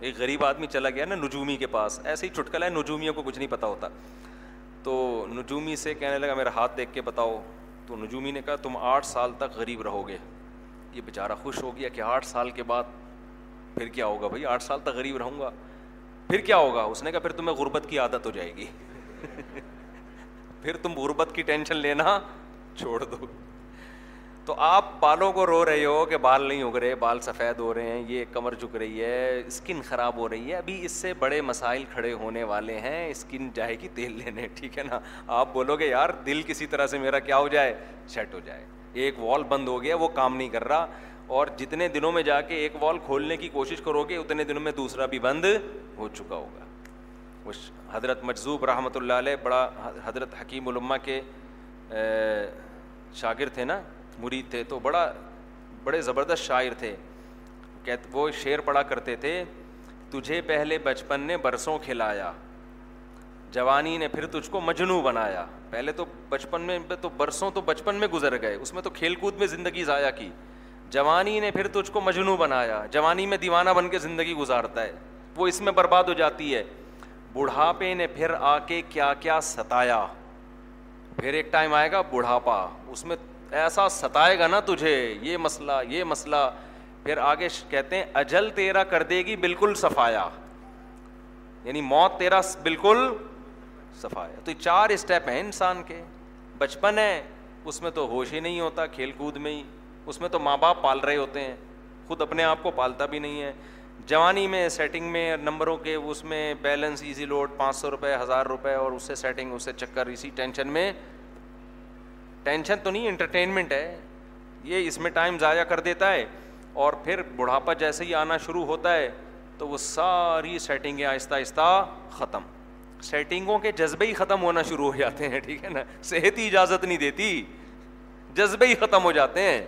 [SPEAKER 2] ایک غریب آدمی چلا گیا نا نجومی کے پاس، ایسے ہی چھٹکلا ہے، نجومیوں کو کچھ نہیں پتا ہوتا۔ تو نجومی سے کہنے لگا، میرا ہاتھ دیکھ کے بتاؤ۔ تو نجومی نے کہا، تم آٹھ سال تک غریب رہو گے۔ یہ بیچارہ خوش ہو گیا کہ آٹھ سال کے بعد پھر کیا ہوگا بھائی؟ آٹھ سال تک غریب رہوں گا۔ پھر کیا ہوگا؟ اس نے کہا، پھر تمہیں غربت کی عادت ہو جائے گی۔ (laughs) پھر تم غربت کی ٹینشن لینا چھوڑ دو۔ تو آپ بالوں کو رو رہے ہو کہ بال نہیں اگ رہے، بال سفید ہو رہے ہیں، یہ کمر جھک رہی ہے، اسکن خراب ہو رہی ہے۔ ابھی اس سے بڑے مسائل کھڑے ہونے والے ہیں، اسکن جائے گی تیل لینے، ٹھیک ہے نا؟ آپ بولو گے، یار، دل کسی طرح سے میرا کیا ہو جائے؟ سیٹ ہو جائے۔ ایک وال بند ہو گیا، وہ کام نہیں کر رہا۔ اور جتنے دنوں میں جا کے ایک وال کھولنے کی کوشش کرو گے، اتنے دنوں میں دوسرا بھی بند ہو چکا ہوگا۔ اس حضرت مجذوب رحمۃ اللہ علیہ، بڑا حضرت حکیم علما کے شاگرد تھے نا؟ مرید تھے تو بڑا بڑے زبردست شاعر تھے۔ وہ شعر پڑھا کرتے تھے، تجھے پہلے بچپن نے برسوں کھلایا، جوانی نے پھر تجھ کو مجنو بنایا۔ پہلے تو بچپن میں تو برسوں تو بچپن میں گزر گئے، اس میں تو کھیل کود میں زندگی ضائع کی۔ جوانی نے پھر تجھ کو مجنو بنایا، جوانی میں دیوانہ بن کے زندگی گزارتا ہے۔ وہ اس میں برباد ہو جاتی ہے۔ بڑھاپے نے پھر آ کے کیا کیا ستایا۔ پھر ایک ٹائم آئے گا بڑھاپا، اس میں ایسا ستائے گا نا تجھے، یہ مسئلہ یہ مسئلہ۔ پھر آگے کہتے ہیں، اجل تیرا کر دے گی بالکل صفایا۔ یعنی موت تیرا بالکل صفایا۔ تو چار اسٹیپ ہیں انسان کے۔ بچپن ہے، اس میں تو ہوش ہی نہیں ہوتا کھیل کود میں ہی۔ اس میں تو ماں باپ پال رہے ہوتے ہیں۔ خود اپنے آپ کو پالتا بھی نہیں ہے۔ جوانی میں سیٹنگ میں نمبروں کے، اس میں بیلنس ایزی لوڈ پانچ سو روپئے ہزار روپے اور اس سے سیٹنگ اس سے چکر، اسی ٹینشن میں ٹینشن تو نہیں انٹرٹینمنٹ ہے۔ یہ اس میں ٹائم ضائع کر دیتا ہے اور پھر بڑھاپا جیسے ہی آنا شروع ہوتا ہے تو وہ ساری سیٹنگیں آہستہ آہستہ ختم۔ سیٹنگوں کے جذبے ہی ختم ہونا شروع ہو جاتے ہیں، ٹھیک ہے نا؟ صحت ہی اجازت نہیں دیتی۔ جذبے ہی ختم ہو جاتے ہیں۔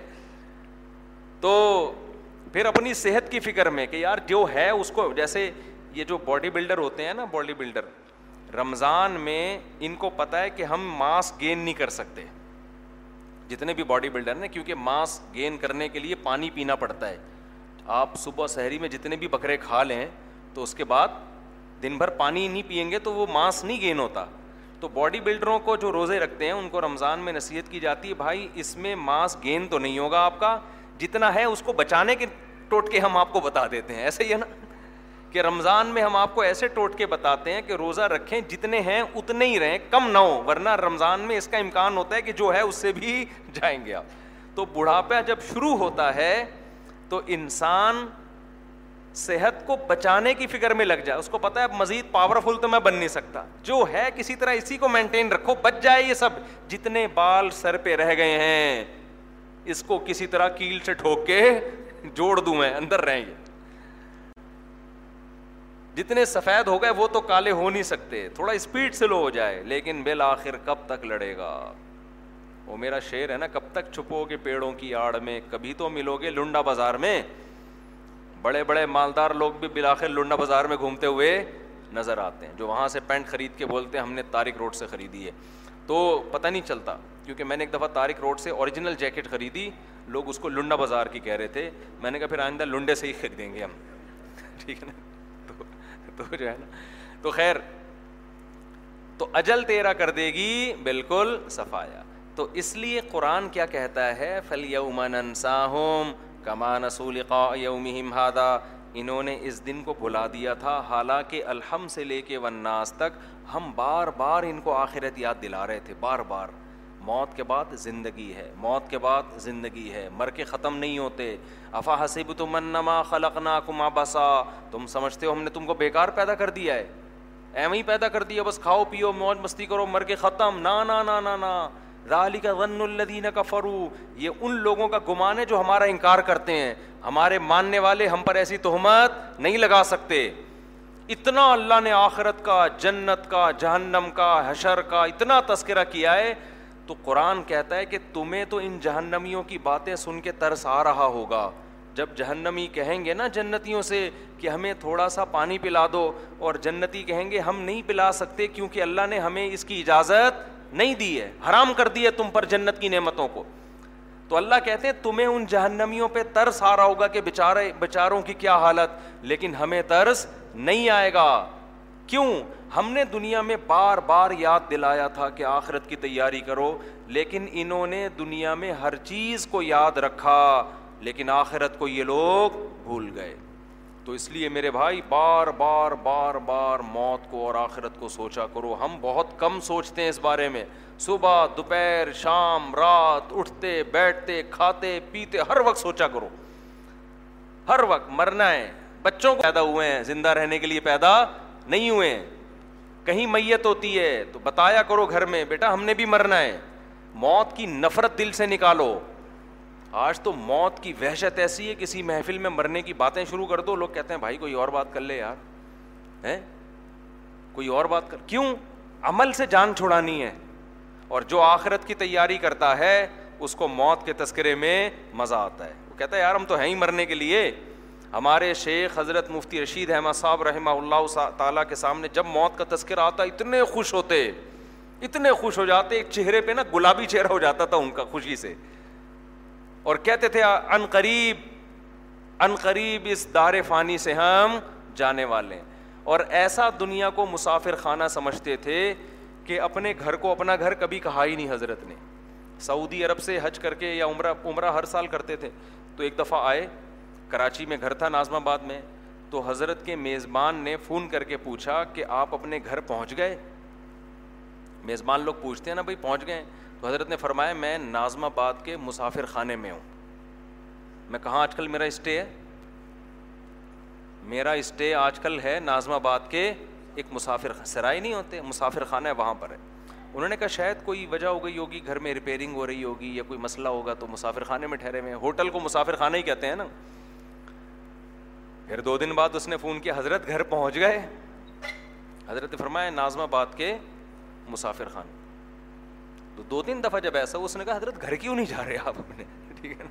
[SPEAKER 2] تو پھر اپنی صحت کی فکر میں کہ یار جو ہے اس کو، جیسے یہ جو باڈی بلڈر ہوتے ہیں نا باڈی بلڈر رمضان میں ان کو پتہ ہے کہ ہم ماس گین نہیں کر سکتے۔ جتنے بھی باڈی بلڈر نا، کیونکہ ماس گین کرنے کے لیے پانی پینا پڑتا ہے۔ آپ صبح شہری میں جتنے بھی بکرے کھا لیں، تو اس کے بعد دن بھر پانی نہیں پئیں گے تو وہ ماس نہیں گین ہوتا۔ تو باڈی بلڈروں کو جو روزے رکھتے ہیں، ان کو رمضان میں نصیحت کی جاتی ہے، بھائی، اس میں ماس گین تو نہیں ہوگا آپ کا، جتنا ہے اس کو بچانے کے ٹوٹ کے ہم آپ کو بتا دیتے ہیں۔ ایسے ہی ہے نا؟ کہ رمضان میں ہم آپ کو ایسے ٹوٹ کے بتاتے ہیں کہ روزہ رکھیں جتنے ہیں اتنے ہی رہیں، کم نہ ہو ورنہ رمضان میں اس کا امکان ہوتا ہے کہ جو ہے اس سے بھی جائیں گے آپ۔ تو بڑھاپا جب شروع ہوتا ہے تو انسان صحت کو بچانے کی فکر میں لگ جائے۔ اس کو پتا ہے مزید پاورفل تو میں بن نہیں سکتا۔ جو ہے کسی طرح اسی کو مینٹین رکھو، بچ جائے یہ سب۔ جتنے بال سر پہ رہ گئے ہیں، اس کو کسی طرح کیل سے ٹھوک کے جوڑ دوں میں، اندر رہیں گے۔ جتنے سفید ہو گئے وہ تو کالے ہو نہیں سکتے۔ تھوڑا اسپیڈ سے لو ہو جائے، لیکن بالآخر کب تک لڑے گا؟ وہ میرا شعر ہے نا، کب تک چھپو گے پیڑوں کی آڑ میں؟ کبھی تو ملو گے لنڈا بازار میں۔ بڑے بڑے مالدار لوگ بھی بالآخر لنڈا بازار میں گھومتے ہوئے نظر آتے ہیں۔ جو وہاں سے پینٹ خرید کے بولتے ہیں، ہم نے تارک روڈ سے خریدی ہے۔ تو پتہ نہیں چلتا، کیونکہ میں نے ایک دفعہ تارک روڈ سے اوریجنل جیکٹ خریدی۔ لوگ اس کو لنڈا بازار کی کہہ رہے تھے۔ میں نے کہا پھر آئندہ لنڈے سے ہی خریدیں گے ہم۔ (laughs) ٹھیک ہے نا؟ تو جو ہے نا۔ تو خیر، تو اجل تیرا کر دے گی، بالکل صفایا تو اس لیے قرآن کیا کہتا ہے؟ فل یومن کمان رسول یوم ہادا انہوں نے اس دن کو بلا دیا تھا۔ حالانکہ الحم سے لے کے وناس تک ہم بار بار ان کو آخرت یاد دلا رہے تھے، بار بار۔ موت کے بعد زندگی ہے، موت کے بعد زندگی ہے، مر کے ختم نہیں ہوتے۔ افا حسب تم انما خلق نا کما بسا تم سمجھتے ہو ہم نے تم کو بیکار پیدا کر دیا ہے۔ ایم ہی پیدا کر دیا بس کھاؤ، پیو، موج، مستی کرو، مر کے ختم۔ نا نا نا نا نا۔ رالی کا غن الدین کا فرو یہ ان لوگوں کا گمان ہے جو ہمارا انکار کرتے ہیں۔ ہمارے ماننے والے ہم پر ایسی تہمت نہیں لگا سکتے۔ اتنا اللہ نے آخرت کا، جنت کا، جہنم کا، حشر کا، اتنا تذکرہ کیا ہے۔ تو قرآن کہتا ہے کہ تمہیں تو ان جہنمیوں کی باتیں سن کے ترس آ رہا ہوگا۔ جب جہنمی کہیں گے نا جنتیوں سے کہ ہمیں تھوڑا سا پانی پلا دو اور جنتی کہیں گے ہم نہیں پلا سکتے کیونکہ اللہ نے ہمیں اس کی اجازت نہیں دی ہے، حرام کر دی ہے تم پر جنت کی نعمتوں کو۔ تو اللہ کہتے ہیں تمہیں ان جہنمیوں پہ ترس آ رہا ہوگا کہ بےچارے بےچاروں کی کیا حالت، لیکن ہمیں ترس نہیں آئے گا۔ کیوں؟ ہم نے دنیا میں بار بار یاد دلایا تھا کہ آخرت کی تیاری کرو، لیکن انہوں نے دنیا میں ہر چیز کو یاد رکھا، لیکن آخرت کو یہ لوگ بھول گئے۔ تو اس لیے میرے بھائی، بار بار بار بار موت کو اور آخرت کو سوچا کرو۔ ہم بہت کم سوچتے ہیں اس بارے میں۔ صبح، دوپہر، شام، رات، اٹھتے، بیٹھتے، کھاتے، پیتے، ہر وقت سوچا کرو۔ ہر وقت مرنا ہے، بچوں کو پیدا ہوئے ہیں، زندہ رہنے کے لیے پیدا نہیں ہوئے ہیں۔ کہیں میت ہوتی ہے تو بتایا کرو گھر میں، بیٹا ہم نے بھی مرنا ہے۔ موت کی نفرت دل سے نکالو۔ آج تو موت کی وحشت ایسی ہے، کسی محفل میں مرنے کی باتیں شروع کر دو۔ لوگ کہتے ہیں، بھائی، کوئی اور بات کر لے یار۔ کوئی اور بات کر کیوں؟ عمل سے جان چھڑانی ہے۔ اور جو آخرت کی تیاری کرتا ہے، اس کو موت کے تذکرے میں مزہ آتا ہے۔ وہ کہتا ہے، یار، ہم تو ہیں ہی مرنے کے لیے۔ ہمارے شیخ حضرت مفتی رشید احمد صاحب رحمہ اللہ تعالیٰ کے سامنے جب موت کا تذکرہ آتا، اتنے خوش ہوتے، اتنے خوش ہو جاتے، ایک چہرے پہ نا گلابی چہرہ ہو جاتا تھا ان کا خوشی سے۔ اور کہتے تھے، ان قریب ان قریب اس دار فانی سے ہم جانے والے ہیں۔ اور ایسا دنیا کو مسافر خانہ سمجھتے تھے کہ اپنے گھر کو اپنا گھر کبھی کہا ہی نہیں حضرت نے۔ سعودی عرب سے حج کر کے یا عمرہ عمرہ ہر سال کرتے تھے۔ تو ایک دفعہ آئے کراچی میں گھر تھا نازم آباد میں، تو حضرت کے میزبان نے فون کر کے پوچھا کہ آپ اپنے گھر پہنچ گئے؟ میزبان لوگ پوچھتے ہیں نا بھائی پہنچ گئے۔ تو حضرت نے فرمایا، میں نازم آباد کے مسافر خانے میں ہوں۔ میں کہاں آج کل میرا اسٹے ہے؟ میرا اسٹے آج کل ہے نازم آباد کے ایک مسافر سرائے نہیں ہوتے، مسافر خانہ ہے، وہاں پر ہے۔ انہوں نے کہا، شاید کوئی وجہ ہو گئی ہوگی، گھر میں ریپیئرنگ ہو رہی ہوگی یا کوئی مسئلہ ہوگا تو مسافر خانے میں ٹھہرے ہوئے ہوٹل کو مسافر خانہ ہی کہتے ہیں نا۔ پھر دو دن بعد اس نے فون کیا، حضرت گھر پہنچ گئے۔ حضرت فرمایا نازم آباد کے مسافر خان۔ تو دو تین دفعہ جب ایسا اس نے کہا، حضرت گھر کیوں نہیں جا رہے آپ اپنے؟ ٹھیک ہے نا؟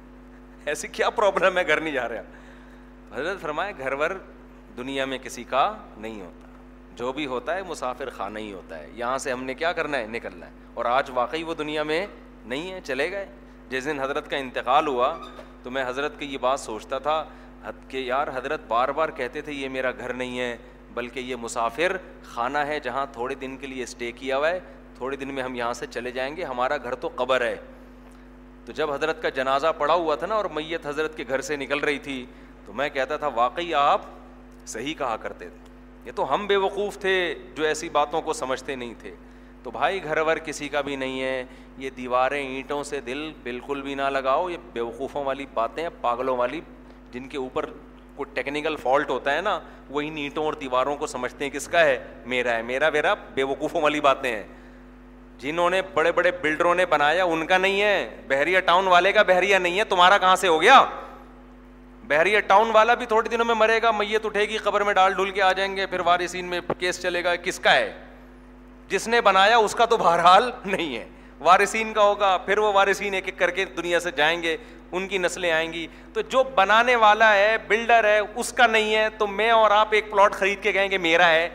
[SPEAKER 2] ایسی کیا پرابلم ہے، گھر نہیں جا رہے حضرت فرمایا گھر ور دنیا میں کسی کا نہیں ہوتا۔ جو بھی ہوتا ہے، مسافر خانہ ہی ہوتا ہے۔ یہاں سے ہم نے کیا کرنا ہے؟ نکلنا ہے۔ اور آج واقعی وہ دنیا میں نہیں ہے، چلے گئے۔ جس دن حضرت کا انتقال ہوا، تو میں حضرت کی یہ بات سوچتا تھا کہ یار حضرت بار بار کہتے تھے، یہ میرا گھر نہیں ہے، بلکہ یہ مسافر خانہ ہے جہاں تھوڑے دن کے لیے اسٹے کیا ہوا ہے۔ تھوڑے دن میں ہم یہاں سے چلے جائیں گے، ہمارا گھر تو قبر ہے۔ تو جب حضرت کا جنازہ پڑا ہوا تھا نا اور میت حضرت کے گھر سے نکل رہی تھی، تو میں کہتا تھا، واقعی آپ صحیح کہا کرتے تھے۔ یہ تو ہم بے وقوف تھے جو ایسی باتوں کو سمجھتے نہیں تھے۔ تو بھائی، گھر ور کسی کا بھی نہیں ہے، یہ دیواریں اینٹوں سے دل بالکل بھی نہ لگاؤ، یہ بے وقوفوں والی باتیں، پاگلوں والی جن کے اوپر کوئی ٹیکنیکل فالٹ ہوتا ہے نا وہ ان اینٹوں اور دیواروں کو سمجھتے ہیں کس کا ہے؟ میرا ہے۔ میرا میرا بے وقوفوں والی باتیں ہیں۔ جنہوں نے بڑے بڑے بلڈروں نے بنایا، ان کا نہیں ہے۔ بحریہ ٹاؤن والے کا بحریہ نہیں ہے۔ تمہارا کہاں سے ہو گیا؟ بحریہ ٹاؤن والا بھی تھوڑے دنوں میں مرے گا، میت اٹھے گی، قبر میں ڈال ڈھول کے آ جائیں گے، پھر وارثین میں کیس چلے گا۔ کس کا ہے؟ جس نے بنایا، اس کا تو بہرحال نہیں ہے۔ وارثین کا ہوگا، پھر وہ وارثین ایک ایک کر کے دنیا سے جائیں گے۔ ان کی نسلیں آئیں گی۔ تو جو بنانے والا ہے بلڈر ہے، اس کا نہیں ہے، تو میں اور آپ ایک پلاٹ خرید کے کہیں گے میرا ہے۔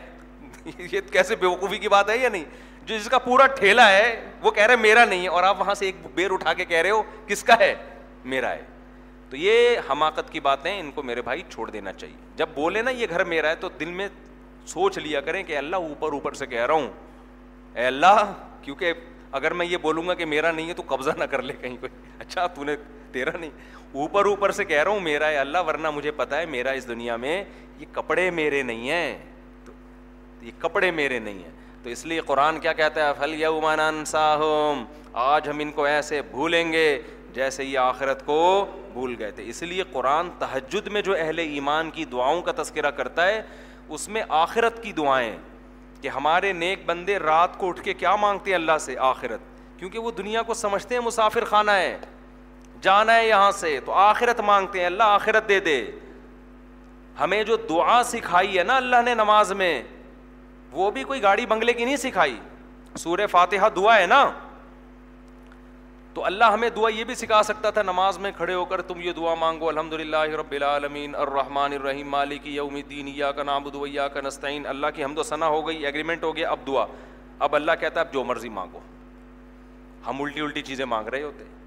[SPEAKER 2] (laughs) یہ کیسے بے وقوفی کی بات ہے یا نہیں؟ جو جس کا پورا ٹھیلا ہے، وہ کہہ رہے میرا نہیں ہے اور آپ وہاں سے ایک بیر اٹھا کے کہہ رہے ہو، کس کا ہے؟ میرا ہے۔ تو یہ حماقت کی باتیں ان کو میرے بھائی چھوڑ دینا چاہیے۔ جب بولے نا یہ گھر میرا ہے، تو دل میں سوچ لیا کریں کہ اللہ اوپر اوپر سے کہہ رہا ہوں۔ اے اللہ، کیونکہ اگر میں یہ بولوں گا کہ میرا نہیں ہے، تو قبضہ نہ کر لے کہیں کوئی۔ اچھا تو نے تیرا نہیں۔ اوپر اوپر سے کہہ رہا ہوں، میرا ہے اللہ، ورنہ مجھے پتا ہے میرا اس دنیا میں یہ کپڑے میرے نہیں ہیں۔ تو یہ کپڑے میرے نہیں ہیں۔ تو اس لیے قرآن کیا کہتا ہے؟ پھل یومان ساہم آج ہم ان کو ایسے بھولیں گے جیسے یہ آخرت کو بھول گئے تھے۔ اس لیے قرآن تہجد میں جو اہل ایمان کی دعاؤں کا تذکرہ کرتا ہے، اس میں آخرت کی دعائیں کہ ہمارے نیک بندے رات کو اٹھ کے کیا مانگتے ہیں اللہ سے؟ آخرت۔ کیونکہ وہ دنیا کو سمجھتے ہیں، مسافر خانہ ہے جانا ہے یہاں سے، تو آخرت مانگتے ہیں، اللہ آخرت دے دے۔ ہمیں جو دعا سکھائی ہے نا اللہ نے نماز میں، وہ بھی کوئی گاڑی بنگلے کی نہیں سکھائی۔ سورہ فاتحہ دعا ہے نا۔ تو اللہ ہمیں دعا یہ بھی سکھا سکتا تھا، نماز میں کھڑے ہو کر تم یہ دعا مانگو الحمد للہ رب العالمین، الرحمٰن الرحیم، مالک یوم الدین یا کا نام دیا کا نسطین اللہ کی حمد و ثنا ہو گئی ایگریمنٹ ہو گیا، اب دعا۔ اب اللہ کہتا ہے، اب جو مرضی مانگو۔ ہم الٹی الٹی چیزیں مانگ رہے ہوتے۔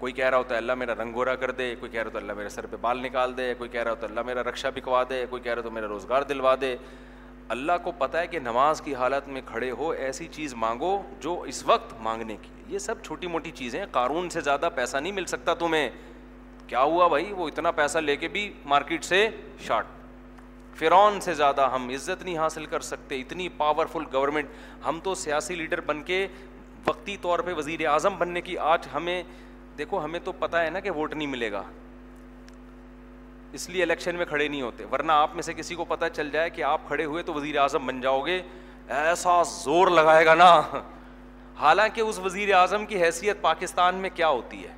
[SPEAKER 2] کوئی کہہ رہا ہوتا ہے اللہ میرا رنگ گورا کر دے، کوئی کہہ رہا ہوتا ہے اللہ میرے سر پہ بال نکال دے، کوئی کہہ رہا ہوتا ہے اللہ میرا رکشا بکوا دے، کوئی کہہ رہا تو میرا روزگار دلوا دے۔ اللہ کو پتہ ہے کہ نماز کی حالت میں کھڑے ہو، ایسی چیز مانگو جو اس وقت مانگنے کی۔ یہ سب چھوٹی موٹی چیزیں قارون سے زیادہ پیسہ نہیں مل سکتا تمہیں۔ کیا ہوا بھائی؟ وہ اتنا پیسہ لے کے بھی مارکیٹ سے شارٹ۔ فرعون سے زیادہ ہم عزت نہیں حاصل کر سکتے، اتنی پاورفل گورنمنٹ ہم تو سیاسی لیڈر بن کے وقتی طور پہ وزیر اعظم بننے کی آج ہمیں دیکھو، ہمیں تو پتہ ہے نا کہ ووٹ نہیں ملے گا۔ اس لیے الیکشن میں کھڑے نہیں ہوتے، ورنہ آپ میں سے کسی کو پتہ چل جائے کہ آپ کھڑے ہوئے تو وزیر اعظم بن جاؤ گے۔ ایسا زور لگائے گا نا۔ حالانکہ اس وزیر اعظم کی حیثیت پاکستان میں کیا ہوتی ہے؟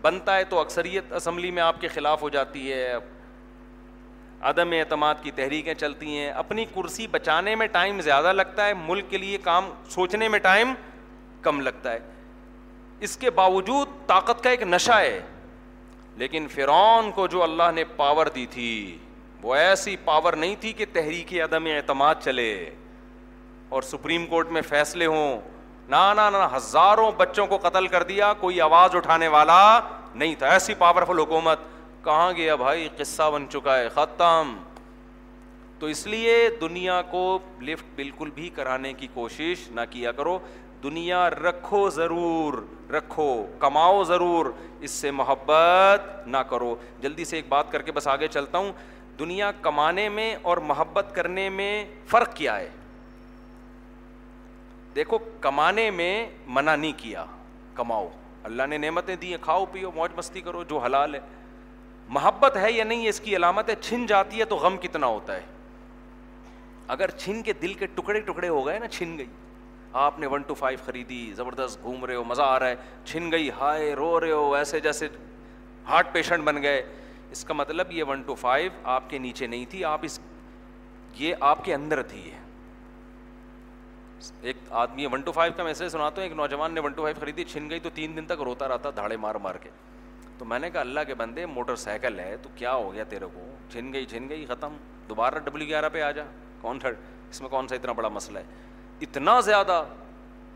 [SPEAKER 2] بنتا ہے تو اکثریت اسمبلی میں آپ کے خلاف ہو جاتی ہے۔ عدم اعتماد کی تحریکیں چلتی ہیں۔ اپنی کرسی بچانے میں ٹائم زیادہ لگتا ہے، ملک کے لیے کام سوچنے میں ٹائم کم لگتا ہے۔ اس کے باوجود طاقت کا ایک نشہ ہے۔ لیکن فرعون کو جو اللہ نے پاور دی تھی، وہ ایسی پاور نہیں تھی کہ تحریک عدم اعتماد چلے۔ اور سپریم کورٹ میں فیصلے ہوں، نہ نہ ہزاروں بچوں کو قتل کر دیا، کوئی آواز اٹھانے والا نہیں تھا۔ ایسی پاورفل حکومت کہاں گیا بھائی قصہ بن چکا ہے، ختم۔ تو اس لیے دنیا کو لفٹ بالکل بھی کرانے کی کوشش نہ کیا کرو۔ دنیا رکھو ضرور، رکھو، کماؤ ضرور، اس سے محبت نہ کرو۔ جلدی سے ایک بات کر کے بس آگے چلتا ہوں۔ دنیا کمانے میں اور محبت کرنے میں فرق کیا ہے؟ دیکھو، کمانے میں منع نہیں کیا، کماؤ۔ اللہ نے نعمتیں دی ہیں، کھاؤ، پیو، موج مستی کرو، جو حلال ہے۔ محبت ہے یا نہیں، اس کی علامت ہے، چھن جاتی ہے تو غم کتنا ہوتا ہے۔ اگر چھن کے دل کے ٹکڑے ٹکڑے ہو گئے نا، چھن گئی۔ آپ نے ون ٹو فائیو خریدی، زبردست گھوم رہے ہو، مزہ آ رہا ہے، چھن گئی، ہائے، رو رہے ہو، ایسے جیسے ہارٹ پیشنٹ بن گئے۔ اس کا مطلب یہ ون ٹو فائیو آپ کے نیچے نہیں تھی، آپ اس، یہ آپ کے اندر تھی ایک آدمی ون ٹو فائیو کا میسج سناتا ہوں، ایک نوجوان نے ون ٹو فائیو خریدی، چھن گئی تو تین دن تک روتا رہتا، دھاڑے مار مار کے۔ تو میں نے کہا، اللہ کے بندے، موٹر سائیکل ہے، تو کیا ہو گیا تیرے کو؟ چھن گئی چھن گئی، ختم۔ دوبارہ ڈبلو گیارہ پہ آ جا۔ کون تھرڈ؟ اس میں کون سا اتنا بڑا مسئلہ ہے؟ اتنا زیادہ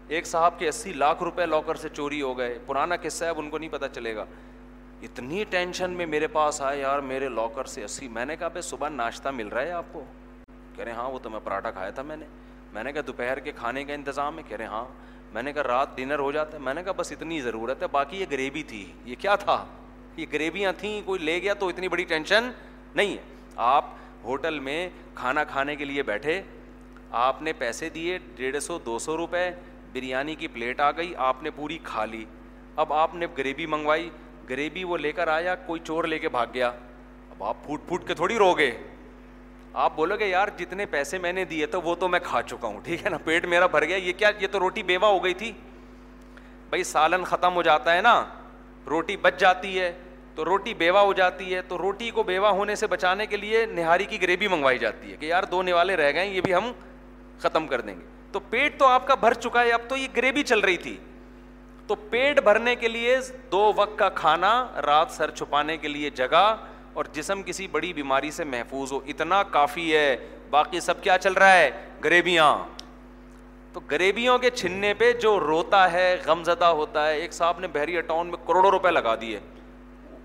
[SPEAKER 2] ایک صاحب کے اسی لاکھ روپے لاکر سے چوری ہو گئے، پرانا قصہ ہے، اب ان کو نہیں پتا چلے گا۔ اتنی ٹینشن میں میرے پاس آئے، یار میرے لاکر سے اسی۔ میں نے کہا بھائی صبح ناشتہ مل رہا ہے آپ کو؟ کہہ رہے ہاں وہ تو میں پراٹھا کھایا تھا میں نے۔ میں نے کہا، دوپہر کے کھانے کا انتظام ہے؟ کہہ رہے ہاں۔ میں نے کہا، رات ڈنر ہو جاتا ہے؟ میں نے کہا، بس اتنی ضرورت ہے، باقی یہ گریوی تھی۔ یہ کیا تھا؟ یہ گریویاں تھیں، کوئی لے گیا تو اتنی بڑی ٹینشن نہیں ہے۔ آپ ہوٹل میں کھانا کھانے کے لیے بیٹھے آپ نے پیسے دیے ڈیڑھ سو، دو سو روپے، بریانی کی پلیٹ آ گئی، آپ نے پوری کھا لی۔ اب آپ نے گریوی منگوائی گریوی وہ لے کر آیا، کوئی چور لے کے بھاگ گیا۔ اب آپ پھوٹ پھوٹ کے تھوڑی رو گے آپ بولو گے، یار، جتنے پیسے میں نے دیے تو وہ تو میں کھا چکا ہوں، ٹھیک ہے نا؟ پیٹ میرا بھر گیا، یہ کیا، یہ تو روٹی بیوہ ہو گئی تھی۔ بھائی، سالن ختم ہو جاتا ہے نا، روٹی بچ جاتی ہے، تو روٹی بیوہ ہو جاتی ہے، تو روٹی کو بیوہ ہونے سے بچانے کے لیے نہاری کی گریوی منگوائی جاتی ہے کہ یار، دو نوالے رہ گئے، یہ بھی ہم ختم کر دیں گے۔ تو پیٹ تو آپ کا بھر چکا ہے، اب تو یہ گریوی چل رہی تھی۔ تو پیٹ بھرنے کے لیے دو وقت کا کھانا، رات سر چھپانے کے لیے جگہ، اور جسم کسی بڑی بیماری سے محفوظ ہو۔ اتنا کافی ہے۔ باقی سب کیا چل رہا ہے؟ گریویاں۔ تو غریبیوں کے چھننے پہ جو روتا ہے غم زدہ ہوتا ہے، ایک صاحب نے بحری ٹاؤن میں کروڑوں روپے لگا دیے۔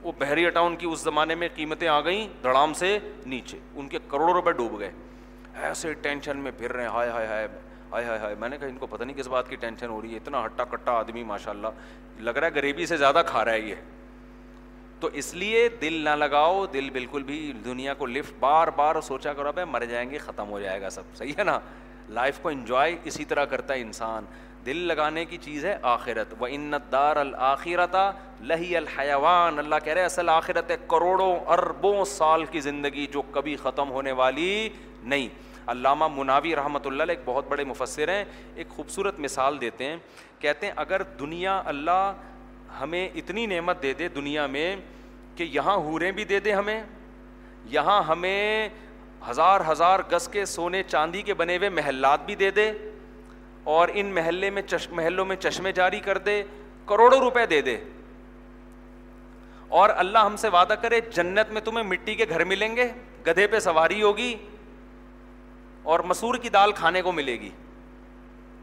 [SPEAKER 2] وہ بحری ٹاؤن کی اس زمانے میں قیمتیں آ گئیں دڑام سے نیچے۔ ان کے کروڑوں روپے ڈوب گئے۔ ایسے ٹینشن میں پھر رہے ہیں، ہائے ہائے ہائے ہائے ہائے ہائے۔ میں نے کہا، ان کو پتہ نہیں کس بات کی ٹینشن ہو رہی ہے، اتنا ہٹا کٹا آدمی ماشاء اللہ لگ رہا ہے غریبی سے زیادہ کھا رہا ہے یہ۔ تو اس لیے دل نہ لگاؤ، دل بالکل بھی دنیا کو لفٹ بار بار سوچا کرو بھائی مر جائیں گے، ختم ہو جائے گا سب۔ صحیح ہے نا؟ لائف کو انجوائے اسی طرح کرتا ہے انسان۔ دل لگانے کی چیز ہے آخرت۔ و انت دار الآخرتا لہی الحیوان اللہ کہہ رہے اصل آخرت ہے کروڑوں اربوں سال کی زندگی جو کبھی ختم ہونے والی نہیں، علامہ مناوی رحمۃ اللہ علیہ ایک بہت بڑے مفسر ہیں، ایک خوبصورت مثال دیتے ہیں۔ کہتے ہیں، اگر دنیا اللہ ہمیں اتنی نعمت دے دے دنیا میں کہ یہاں حوریں بھی دے دے ہمیں، یہاں ہمیں ہزار ہزار گز کے سونے چاندی کے بنے ہوئے محلات بھی دے دے اور ان محلے میں چش، محلوں میں چشمے جاری کر دے، کروڑوں روپے دے دے۔ اور اللہ ہم سے وعدہ کرے، جنت میں تمہیں مٹی کے گھر ملیں گے، گدھے پہ سواری ہوگی اور مسور کی دال کھانے کو ملے گی۔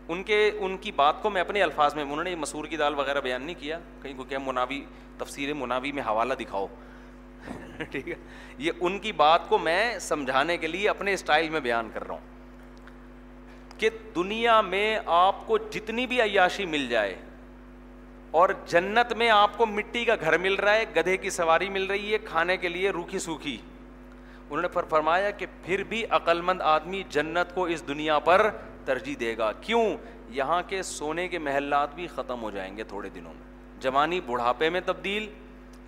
[SPEAKER 2] ان کے، ان کی بات کو میں اپنے الفاظ میں، انہوں نے مسور کی دال وغیرہ بیان نہیں کیا۔ کہیں کو کیا مناوی، تفسیر مناوی میں حوالہ دکھاؤ۔ (laughs) ٹھیک ہے؟ یہ ان کی بات کو میں سمجھانے کے لیے اپنے اسٹائل میں بیان کر رہا ہوں۔ کہ دنیا میں آپ کو جتنی بھی عیاشی مل جائے، اور جنت میں آپ کو مٹی کا گھر مل رہا ہے، گدھے کی سواری مل رہی ہے، کھانے کے لیے روکھی سوکھی۔ انہوں نے فرمایا کہ پھر بھی عقل مند آدمی جنت کو اس دنیا پر ترجیح دے گا۔ کیوں؟ یہاں کے سونے کے محلات بھی ختم ہو جائیں گے تھوڑے دنوں میں۔ جوانی بڑھاپے میں تبدیل۔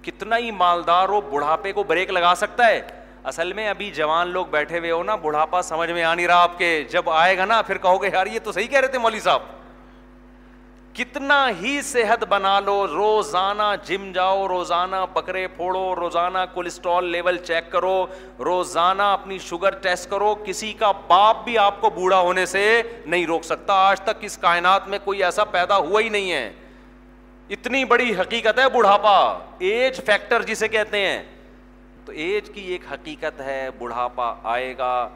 [SPEAKER 2] کتنا ہی مالدار ہو، بڑھاپے کو بریک لگا سکتا ہے۔ اصل میں ابھی جوان لوگ بیٹھے ہوئے ہو نا، بڑھاپا سمجھ میں آ نہیں رہا آپ کے۔ جب آئے گا نا، پھر کہو گے، یار یہ تو صحیح کہہ رہے تھے مولوی صاحب۔ کتنا ہی صحت بنا لو، روزانہ جم جاؤ، روزانہ بکرے پھوڑو، روزانہ کولیسٹرول لیول چیک کرو، روزانہ اپنی شوگر ٹیسٹ کرو، کسی کا باپ بھی آپ کو بوڑھا ہونے سے نہیں روک سکتا۔ آج تک اس کائنات میں کوئی ایسا پیدا ہوا ہی نہیں ہے۔ اتنی بڑی حقیقت ہے بڑھاپا۔ ایج فیکٹر جسے کہتے ہیں۔ تو ایج کی ایک حقیقت ہے، بڑھاپا آئے گا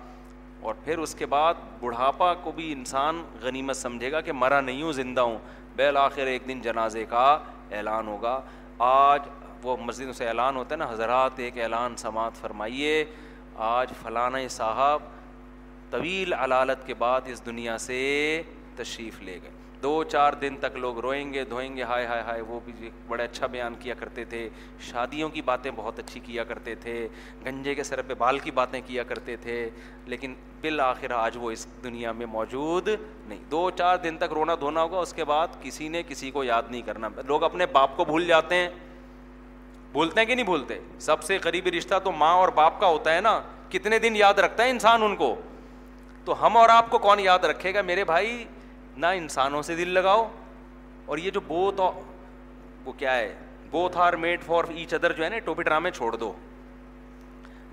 [SPEAKER 2] اور پھر اس کے بعد بڑھاپا کو بھی انسان غنیمت سمجھے گا کہ مرا نہیں ہوں، زندہ ہوں۔ بالآخر ایک دن جنازے کا اعلان ہوگا۔ آج وہ مسجد سے اعلان ہوتا ہے نا، حضرات ایک اعلان سماعت فرمائیے۔ آج فلانا صاحب طویل علالت کے بعد اس دنیا سے تشریف لے گئے۔ دو چار دن تک لوگ روئیں گے، دھوئیں گے، ہائے ہائے ہائے، وہ بھی جی بڑے اچھا بیان کیا کرتے تھے۔ شادیوں کی باتیں بہت اچھی کیا کرتے تھے۔ گنجے کے سر پہ بال کی باتیں کیا کرتے تھے۔ لیکن بالآخر آج وہ اس دنیا میں موجود نہیں۔ دو چار دن تک رونا دھونا ہوگا، اس کے بعد کسی نے کسی کو یاد نہیں کرنا۔ لوگ اپنے باپ کو بھول جاتے ہیں۔ بھولتے ہیں کہ نہیں بھولتے؟ سب سے قریبی رشتہ تو ماں اور باپ کا ہوتا ہے نا۔ کتنے دن یاد رکھتا ہے انسان ان کو؟ تو ہم اور آپ کو کون یاد رکھے گا؟ میرے بھائی نہ انسانوں سے دل لگاؤ اور یہ جو بوتھ وہ کیا ہے? Both are made for each other جو ہے نا، ٹوپی ڈرامے چھوڑ دو۔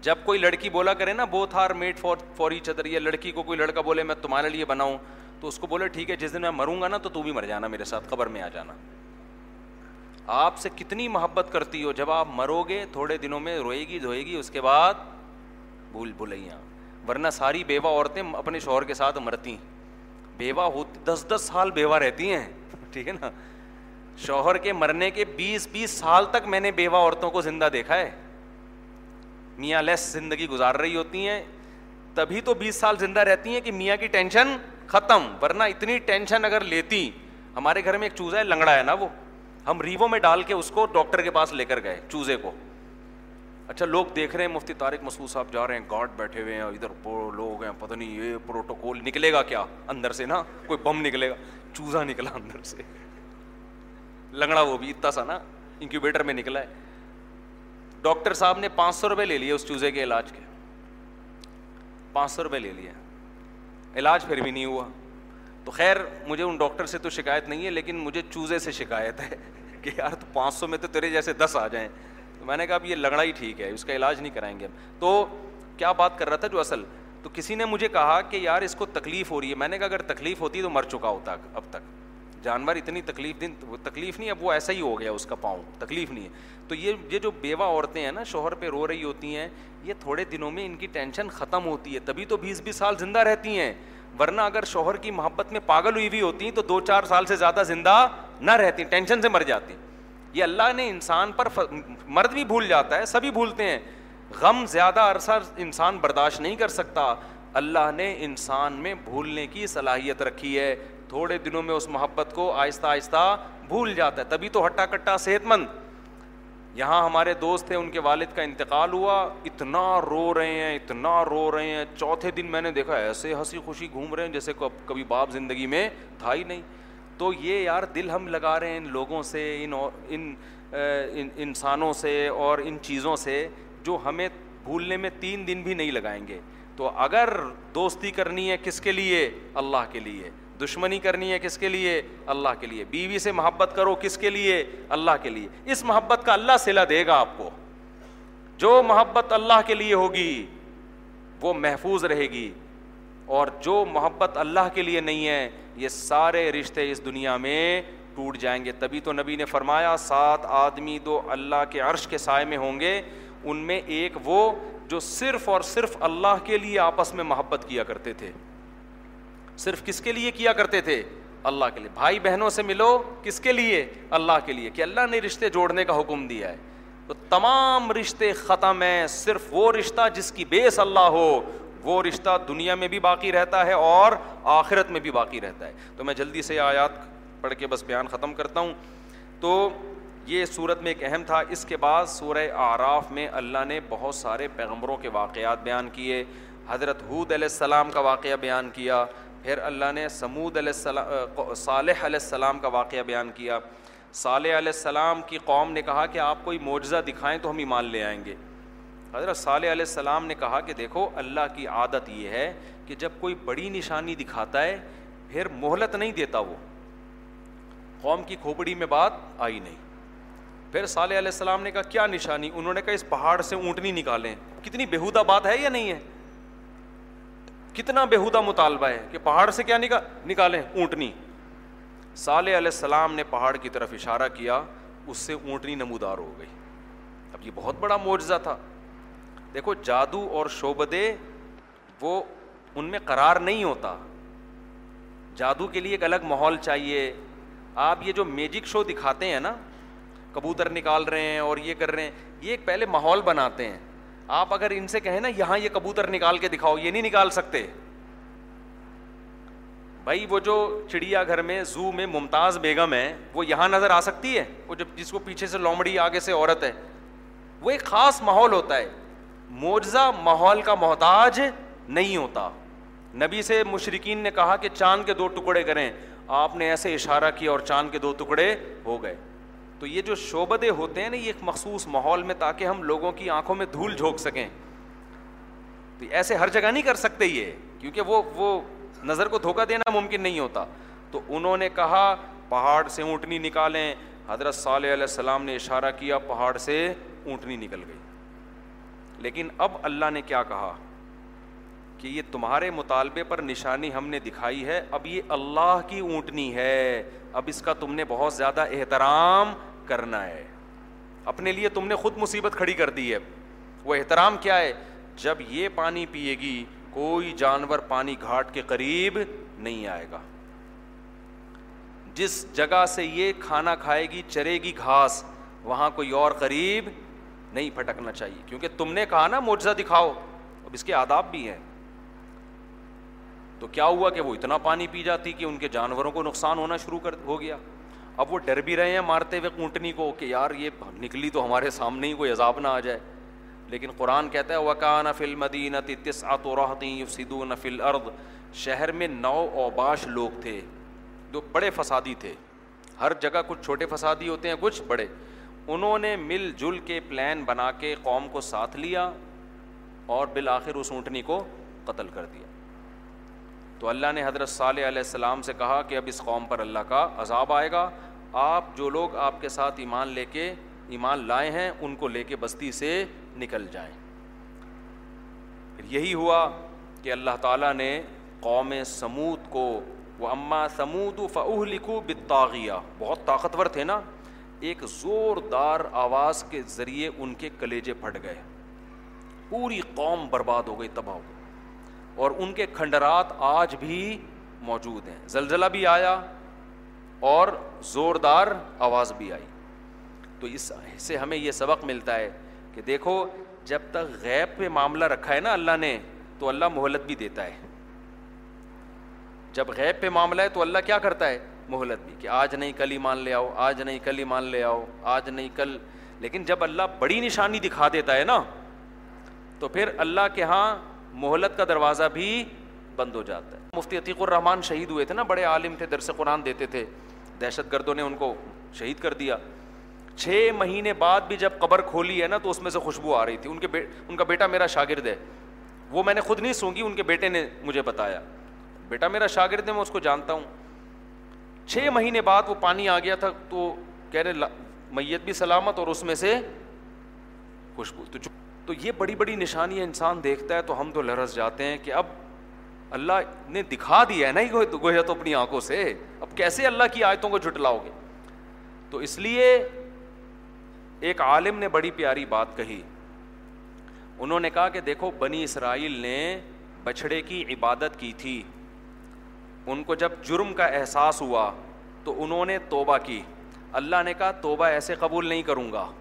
[SPEAKER 2] جب کوئی لڑکی بولا کرے نا both are made for for each other یا لڑکی کو کوئی لڑکا بولے میں تمہارے لیے بناؤں، تو اس کو بولے ٹھیک ہے، جس دن میں مروں گا نا، تو تو بھی مر جانا میرے ساتھ، قبر میں آ جانا۔ آپ سے کتنی محبت کرتی ہو، جب آپ مرو گے، تھوڑے دنوں میں روئے گی، دھوئے گی، اس کے بعد بھول بھلائیاں۔ ورنہ ساری بیوہ عورتیں اپنے شوہر کے ساتھ مرتی بیوہ ہوتی دس دس سال بیوہ رہتی ہیں، ٹھیک ہے نا؟ شوہر کے مرنے کے بیس بیس سال تک میں نے بیوہ عورتوں کو زندہ دیکھا ہے۔ میاں لیس زندگی گزار رہی ہوتی ہیں۔ تبھی تو بیس سال زندہ رہتی ہیں کہ میاں کی ٹینشن ختم، ورنہ اتنی ٹینشن اگر لیتی، ہمارے گھر میں ایک چوزا ہے، لنگڑا ہے نا وہ۔ ہم ریوو میں ڈال کے اس کو ڈاکٹر کے پاس لے کر گئے، چوزے کو۔ اچھا لوگ دیکھ رہے ہیں، مفتی طارق مسعود صاحب جا رہے ہیں گارڈ بیٹھے ہوئے ہیں، ادھر لوگ ہیں، پتہ نہیں یہ پروٹوکول نکلے گا کیا اندر سے نا؟ کوئی بم نکلے گا، چوزا نکلا اندر سے۔ لنگڑا وہ بھی اتنا سا نا، انکیوبیٹر میں نکلا ہے۔ ڈاکٹر صاحب نے پانچ سو روپے لے لیے اس چوزے کے علاج کے۔ پانچ سو روپے لے لیے۔ علاج پھر بھی نہیں ہوا۔ تو خیر، مجھے ان ڈاکٹر سے تو شکایت نہیں ہے، لیکن مجھے چوزے سے شکایت ہے کہ یار تو پانچ سو میں تو تیرے جیسے دس آ جائیں۔ تو میں نے کہا اب یہ لگڑا ہی ٹھیک ہے، اس کا علاج نہیں کرائیں گے ہم۔ تو کیا بات کر رہا تھا جو اصل؟ تو کسی نے مجھے کہا کہ یار اس کو تکلیف ہو رہی ہے۔ میں نے کہا اگر تکلیف ہوتی تو مر چکا ہوتا اب تک۔ جانور اتنی تکلیف دن، تکلیف نہیں، اب وہ ایسا ہی ہو گیا اس کا پاؤں۔ تکلیف نہیں ہے۔ تو یہ یہ جو بیوہ عورتیں ہیں نا، شوہر پہ رو رہی ہوتی ہیں، یہ تھوڑے دنوں میں ان کی ٹینشن ختم ہوتی ہے۔ تبھی تو بیس بیس سال زندہ رہتی ہیں۔ ورنہ اگر شوہر کی محبت میں پاگل ہوئی ہوئی ہوتی تو دو چار سال سے زیادہ زندہ نہ رہتی، ٹینشن سے مر جاتی۔ یہ اللہ نے انسان پر مرد بھی بھول جاتا ہے، سبھی بھولتے ہیں۔ غم زیادہ عرصہ انسان برداشت نہیں کر سکتا۔ اللہ نے انسان میں بھولنے کی صلاحیت رکھی ہے۔ تھوڑے دنوں میں اس محبت کو آہستہ آہستہ بھول جاتا ہے۔ تبھی تو ہٹا کٹا صحت مند۔ یہاں ہمارے دوست تھے، ان کے والد کا انتقال ہوا۔ اتنا رو رہے ہیں، اتنا رو رہے ہیں۔ چوتھے دن میں نے دیکھا، ایسے ہنسی خوشی گھوم رہے ہیں جیسے کبھی باپ زندگی میں تھا ہی نہیں۔ تو یہ یار دل ہم لگا رہے ہیں ان لوگوں سے، ان ان انسانوں سے اور ان چیزوں سے جو ہمیں بھولنے میں تین دن بھی نہیں لگائیں گے۔ تو اگر دوستی کرنی ہے کس کے لیے؟ اللہ کے لیے۔ دشمنی کرنی ہے کس کے لیے؟ اللہ کے لیے۔ بیوی سے محبت کرو کس کے لیے؟ اللہ کے لیے۔ اس محبت کا اللہ سلا دے گا آپ کو۔ جو محبت اللہ کے لیے ہوگی، وہ محفوظ رہے گی۔ اور جو محبت اللہ کے لیے نہیں ہے، یہ سارے رشتے اس دنیا میں ٹوٹ جائیں گے۔ تبھی تو نبی نے فرمایا، سات آدمی دو اللہ کے عرش کے سائے میں ہوں گے۔ ان میں ایک وہ جو صرف اور صرف اللہ کے لیے آپس میں محبت کیا کرتے تھے۔ صرف کس کے لیے کیا کرتے تھے؟ اللہ کے لیے۔ بھائی بہنوں سے ملو کس کے لیے؟ اللہ کے لیے۔ کہ اللہ نے رشتے جوڑنے کا حکم دیا ہے۔ تو تمام رشتے ختم ہیں، صرف وہ رشتہ جس کی بیس اللہ ہو وہ رشتہ دنیا میں بھی باقی رہتا ہے اور آخرت میں بھی باقی رہتا ہے۔ تو میں جلدی سے آیات پڑھ کے بس بیان ختم کرتا ہوں۔ تو یہ صورت میں ایک اہم تھا۔ اس کے بعد سورہ آراف میں اللہ نے بہت سارے پیغمبروں کے واقعات بیان کیے۔ حضرت حود علیہ السلام کا واقعہ بیان کیا۔ پھر اللہ نے سمود علیہ السلام، صالح علیہ السلام کا واقعہ بیان کیا۔ صالح علیہ السلام کی قوم نے کہا کہ آپ کوئی معجزہ دکھائیں تو ہم ایمان لے آئیں گے۔ حضرت صالح علیہ السلام نے کہا کہ دیکھو، اللہ کی عادت یہ ہے کہ جب کوئی بڑی نشانی دکھاتا ہے، پھر مہلت نہیں دیتا وہ۔ قوم کی کھوپڑی میں بات آئی نہیں۔ پھر صالح علیہ السلام نے کہا، کیا نشانی؟ انہوں نے کہا، اس پہاڑ سے اونٹنی نکالیں۔ کتنی بےحودہ بات ہے یا نہیں ہے؟ کتنا بےحودہ مطالبہ ہے کہ پہاڑ سے کیا نکالیں اونٹنی۔ صالح علیہ السلام نے پہاڑ کی طرف اشارہ کیا، اس سے اونٹنی نمودار ہو گئی۔ اب یہ بہت بڑا معجزہ تھا۔ دیکھو، جادو اور شوبدے وہ ان میں قرار نہیں ہوتا۔ جادو کے لیے ایک الگ ماحول چاہیے۔ آپ یہ جو میجک شو دکھاتے ہیں نا، کبوتر نکال رہے ہیں اور یہ کر رہے ہیں، یہ ایک پہلے ماحول بناتے ہیں۔ آپ اگر ان سے کہیں نا، یہاں یہ کبوتر نکال کے دکھاؤ، یہ نہیں نکال سکتے۔ بھائی، وہ جو چڑیا گھر میں، زو میں ممتاز بیگم ہے، وہ یہاں نظر آ سکتی ہے؟ وہ جب جس کو پیچھے سے لومڑی، آگے سے عورت ہے۔ وہ ایک خاص ماحول ہوتا ہے۔ معجزہ ماحول کا محتاج نہیں ہوتا۔ نبی سے مشرقین نے کہا کہ چاند کے دو ٹکڑے کریں۔ آپ نے ایسے اشارہ کیا اور چاند کے دو ٹکڑے ہو گئے۔ تو یہ جو شعبدے ہوتے ہیں نا، یہ ایک مخصوص ماحول میں تاکہ ہم لوگوں کی آنکھوں میں دھول جھونک سکیں۔ تو ایسے ہر جگہ نہیں کر سکتے یہ، کیونکہ وہ وہ نظر کو دھوکہ دینا ممکن نہیں ہوتا۔ تو انہوں نے کہا، پہاڑ سے اونٹنی نکالیں۔ حضرت صالح علیہ السلام نے اشارہ کیا، پہاڑ سے اونٹنی نکل گئی۔ لیکن اب اللہ نے کیا کہا کہ یہ تمہارے مطالبے پر نشانی ہم نے دکھائی ہے، اب یہ اللہ کی اونٹنی ہے، اب اس کا تم نے بہت زیادہ احترام کرنا ہے۔ اپنے لیے تم نے خود مصیبت کھڑی کر دی ہے۔ وہ احترام کیا ہے؟ جب یہ پانی پیے گی، کوئی جانور پانی گھاٹ کے قریب نہیں آئے گا۔ جس جگہ سے یہ کھانا کھائے گی، چرے گی گھاس، وہاں کوئی اور قریب نہیں پھٹکنا چاہیے۔ کیونکہ تم نے کہا نا معجزہ دکھاؤ، اب اس کے آداب بھی ہیں۔ تو کیا ہوا کہ وہ اتنا پانی پی جاتی کہ ان کے جانوروں کو نقصان ہونا شروع کر ہو گیا؟ اب وہ ڈر بھی رہے ہیں مارتے ہوئے اونٹنی کو کہ یار یہ نکلی تو ہمارے سامنے ہی کوئی عذاب نہ آ جائے۔ لیکن قرآن کہتا ہے وکا نفل مدینہ تسعت و سدو نفل ارد شہر میں نو اوباش لوگ تھے جو بڑے فسادی تھے۔ ہر جگہ کچھ چھوٹے فسادی ہوتے ہیں، کچھ بڑے۔ انہوں نے مل جل کے پلان بنا کے قوم کو ساتھ لیا اور بالآخر اس اونٹنی کو قتل کر دیا۔ تو اللہ نے حضرت صالح علیہ السلام سے کہا کہ اب اس قوم پر اللہ کا عذاب آئے گا۔ آپ جو لوگ آپ کے ساتھ ایمان لے کے ایمان لائے ہیں، ان کو لے کے بستی سے نکل جائیں۔ پھر یہی ہوا کہ اللہ تعالیٰ نے قوم سمود کو وہ اماں سمود فعح لکھو بتاغیہ بہت طاقتور تھے نا۔ ایک زوردار آواز کے ذریعے ان کے کلیجے پھٹ گئے۔ پوری قوم برباد ہو گئی، تباہ ہو گئی۔ اور ان کے کھنڈرات آج بھی موجود ہیں۔ زلزلہ بھی آیا اور زوردار آواز بھی آئی۔ تو اس سے ہمیں یہ سبق ملتا ہے کہ دیکھو، جب تک غیب پہ معاملہ رکھا ہے نا اللہ نے، تو اللہ مہلت بھی دیتا ہے۔ جب غیب پہ معاملہ ہے تو اللہ کیا کرتا ہے؟ مہلت بھی کہ آج نہیں کل ہی مان لے آؤ، آج نہیں کل ہی مان لے آؤ، آج نہیں کل۔ لیکن جب اللہ بڑی نشانی دکھا دیتا ہے نا، تو پھر اللہ کے ہاں مہلت کا دروازہ بھی بند ہو جاتا ہے۔ مفتی عتیق الرحمان شہید ہوئے تھے نا، بڑے عالم تھے، درس قرآن دیتے تھے۔ دہشت گردوں نے ان کو شہید کر دیا۔ چھ مہینے بعد بھی جب قبر کھولی ہے نا، تو اس میں سے خوشبو آ رہی تھی۔ ان کے ان کا بیٹا میرا شاگرد ہے۔ وہ میں نے خود نہیں سونگی، ان کے بیٹے نے مجھے بتایا۔ بیٹا میرا شاگرد ہے، میں اس کو جانتا ہوں۔ چھ مہینے بعد وہ پانی آ گیا تھا، تو کہہ رہے میت بھی سلامت اور اس میں سے خوشبو۔ تو تو یہ بڑی بڑی نشانیاں انسان دیکھتا ہے تو ہم تو لرس جاتے ہیں کہ اب اللہ نے دکھا دیا ہے نا گویا تو اپنی آنکھوں سے۔ اب کیسے اللہ کی آیتوں کو جھٹلاؤ گے؟ تو اس لیے ایک عالم نے بڑی پیاری بات کہی۔ انہوں نے کہا کہ دیکھو، بنی اسرائیل نے بچھڑے کی عبادت کی تھی۔ ان کو جب جرم کا احساس ہوا تو انہوں نے توبہ کی۔ اللہ نے کہا، توبہ ایسے قبول نہیں کروں گا۔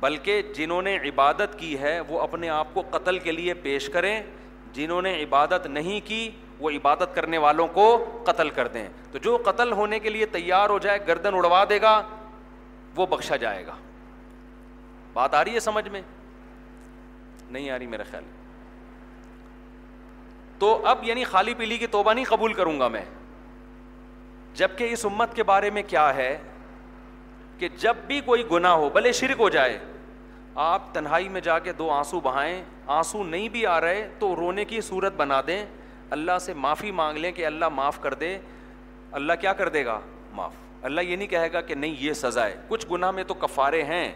[SPEAKER 2] بلکہ جنہوں نے عبادت کی ہے، وہ اپنے آپ کو قتل کے لیے پیش کریں۔ جنہوں نے عبادت نہیں کی، وہ عبادت کرنے والوں کو قتل کر دیں۔ تو جو قتل ہونے کے لیے تیار ہو جائے، گردن اڑوا دے گا، وہ بخشا جائے گا۔ بات آ رہی ہے سمجھ میں؟ نہیں آ رہی میرا خیال تو اب یعنی خالی پیلی کی توبہ نہیں قبول کروں گا میں۔ جبکہ اس امت کے بارے میں کیا ہے کہ جب بھی کوئی گناہ ہو، بھلے شرک ہو جائے، آپ تنہائی میں جا کے دو آنسو بہائیں، آنسو نہیں بھی آ رہے تو رونے کی صورت بنا دیں۔ اللہ سے معافی مانگ لیں کہ اللہ معاف کر دے۔ اللہ کیا کر دے گا؟ معاف۔ اللہ یہ نہیں کہے گا کہ نہیں، یہ سزا ہے۔ کچھ گناہ میں تو کفارے ہیں۔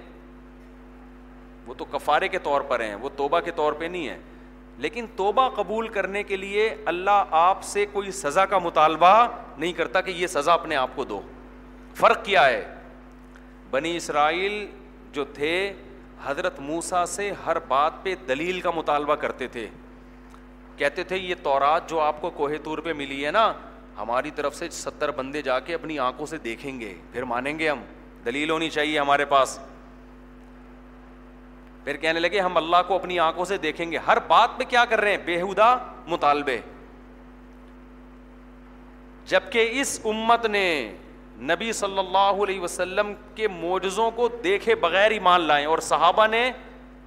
[SPEAKER 2] وہ تو کفارے کے طور پر ہیں، وہ توبہ کے طور پہ نہیں ہے لیکن توبہ قبول کرنے کے لیے اللہ آپ سے کوئی سزا کا مطالبہ نہیں کرتا کہ یہ سزا اپنے آپ کو دو۔ فرق کیا ہے؟ بنی اسرائیل جو تھے، حضرت موسا سے ہر بات پہ دلیل کا مطالبہ کرتے تھے۔ کہتے تھے، یہ تورات جو آپ کو کوہ طور پہ ملی ہے نا، ہماری طرف سے ستر بندے جا کے اپنی آنکھوں سے دیکھیں گے، پھر مانیں گے ہم۔ دلیل ہونی چاہیے ہمارے پاس۔ پھر کہنے لگے، ہم اللہ کو اپنی آنکھوں سے دیکھیں گے۔ ہر بات پہ کیا کر رہے ہیں؟ بےحدہ مطالبے۔ جبکہ اس امت نے نبی صلی اللہ علیہ وسلم کے معجزوں کو دیکھے بغیر ہی مان لائے اور صحابہ نے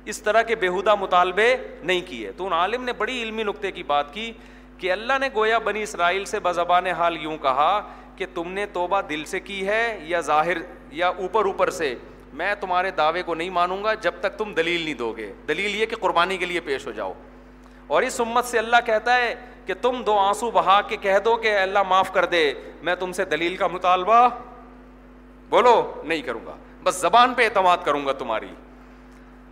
[SPEAKER 2] اس طرح کے بےحدہ مطالبے نہیں کیے۔ تو ان عالم نے بڑی علمی نقطے کی بات کی کہ اللہ نے گویا بنی اسرائیل سے بزبان حال یوں کہا کہ تم نے توبہ دل سے کی ہے یا ظاہر یا اوپر اوپر سے؟ میں تمہارے دعوے کو نہیں مانوں گا جب تک تم دلیل نہیں دو گے۔ دلیل یہ کہ قربانی کے لیے پیش ہو جاؤ۔ اور اس امت سے اللہ کہتا ہے کہ تم دو آنسو بہا کے کہہ دو کہ اللہ معاف کر دے، میں تم سے دلیل کا مطالبہ بولو نہیں کروں گا۔ بس زبان پہ اعتماد کروں گا تمہاری۔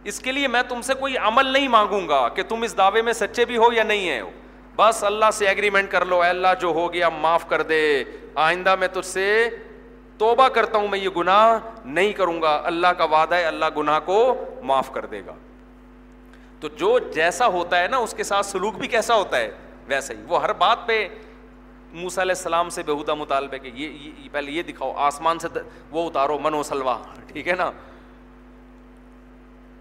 [SPEAKER 2] اس کے لیے میں تم سے کوئی عمل نہیں مانگوں گا کہ تم اس دعوے میں سچے بھی ہو یا نہیں ہے بس اللہ سے ایگریمنٹ کر لو، اے اللہ جو ہو گیا معاف کر دے۔ آئندہ میں تجھ سے توبہ کرتا ہوں میں یہ گناہ نہیں کروں گا۔ اللہ کا وعدہ ہے، اللہ گناہ کو معاف کر دے گا۔ تو جو جیسا ہوتا ہے نا، اس کے ساتھ سلوک بھی کیسا ہوتا ہے؟ ویسا ہی۔ وہ ہر بات پہ موسا علیہ السلام سے بےحدہ مطالبے کہ یہ پہلے یہ دکھاؤ، آسمان سے وہ اتارو، منو سلوا ٹھیک ہے نا؟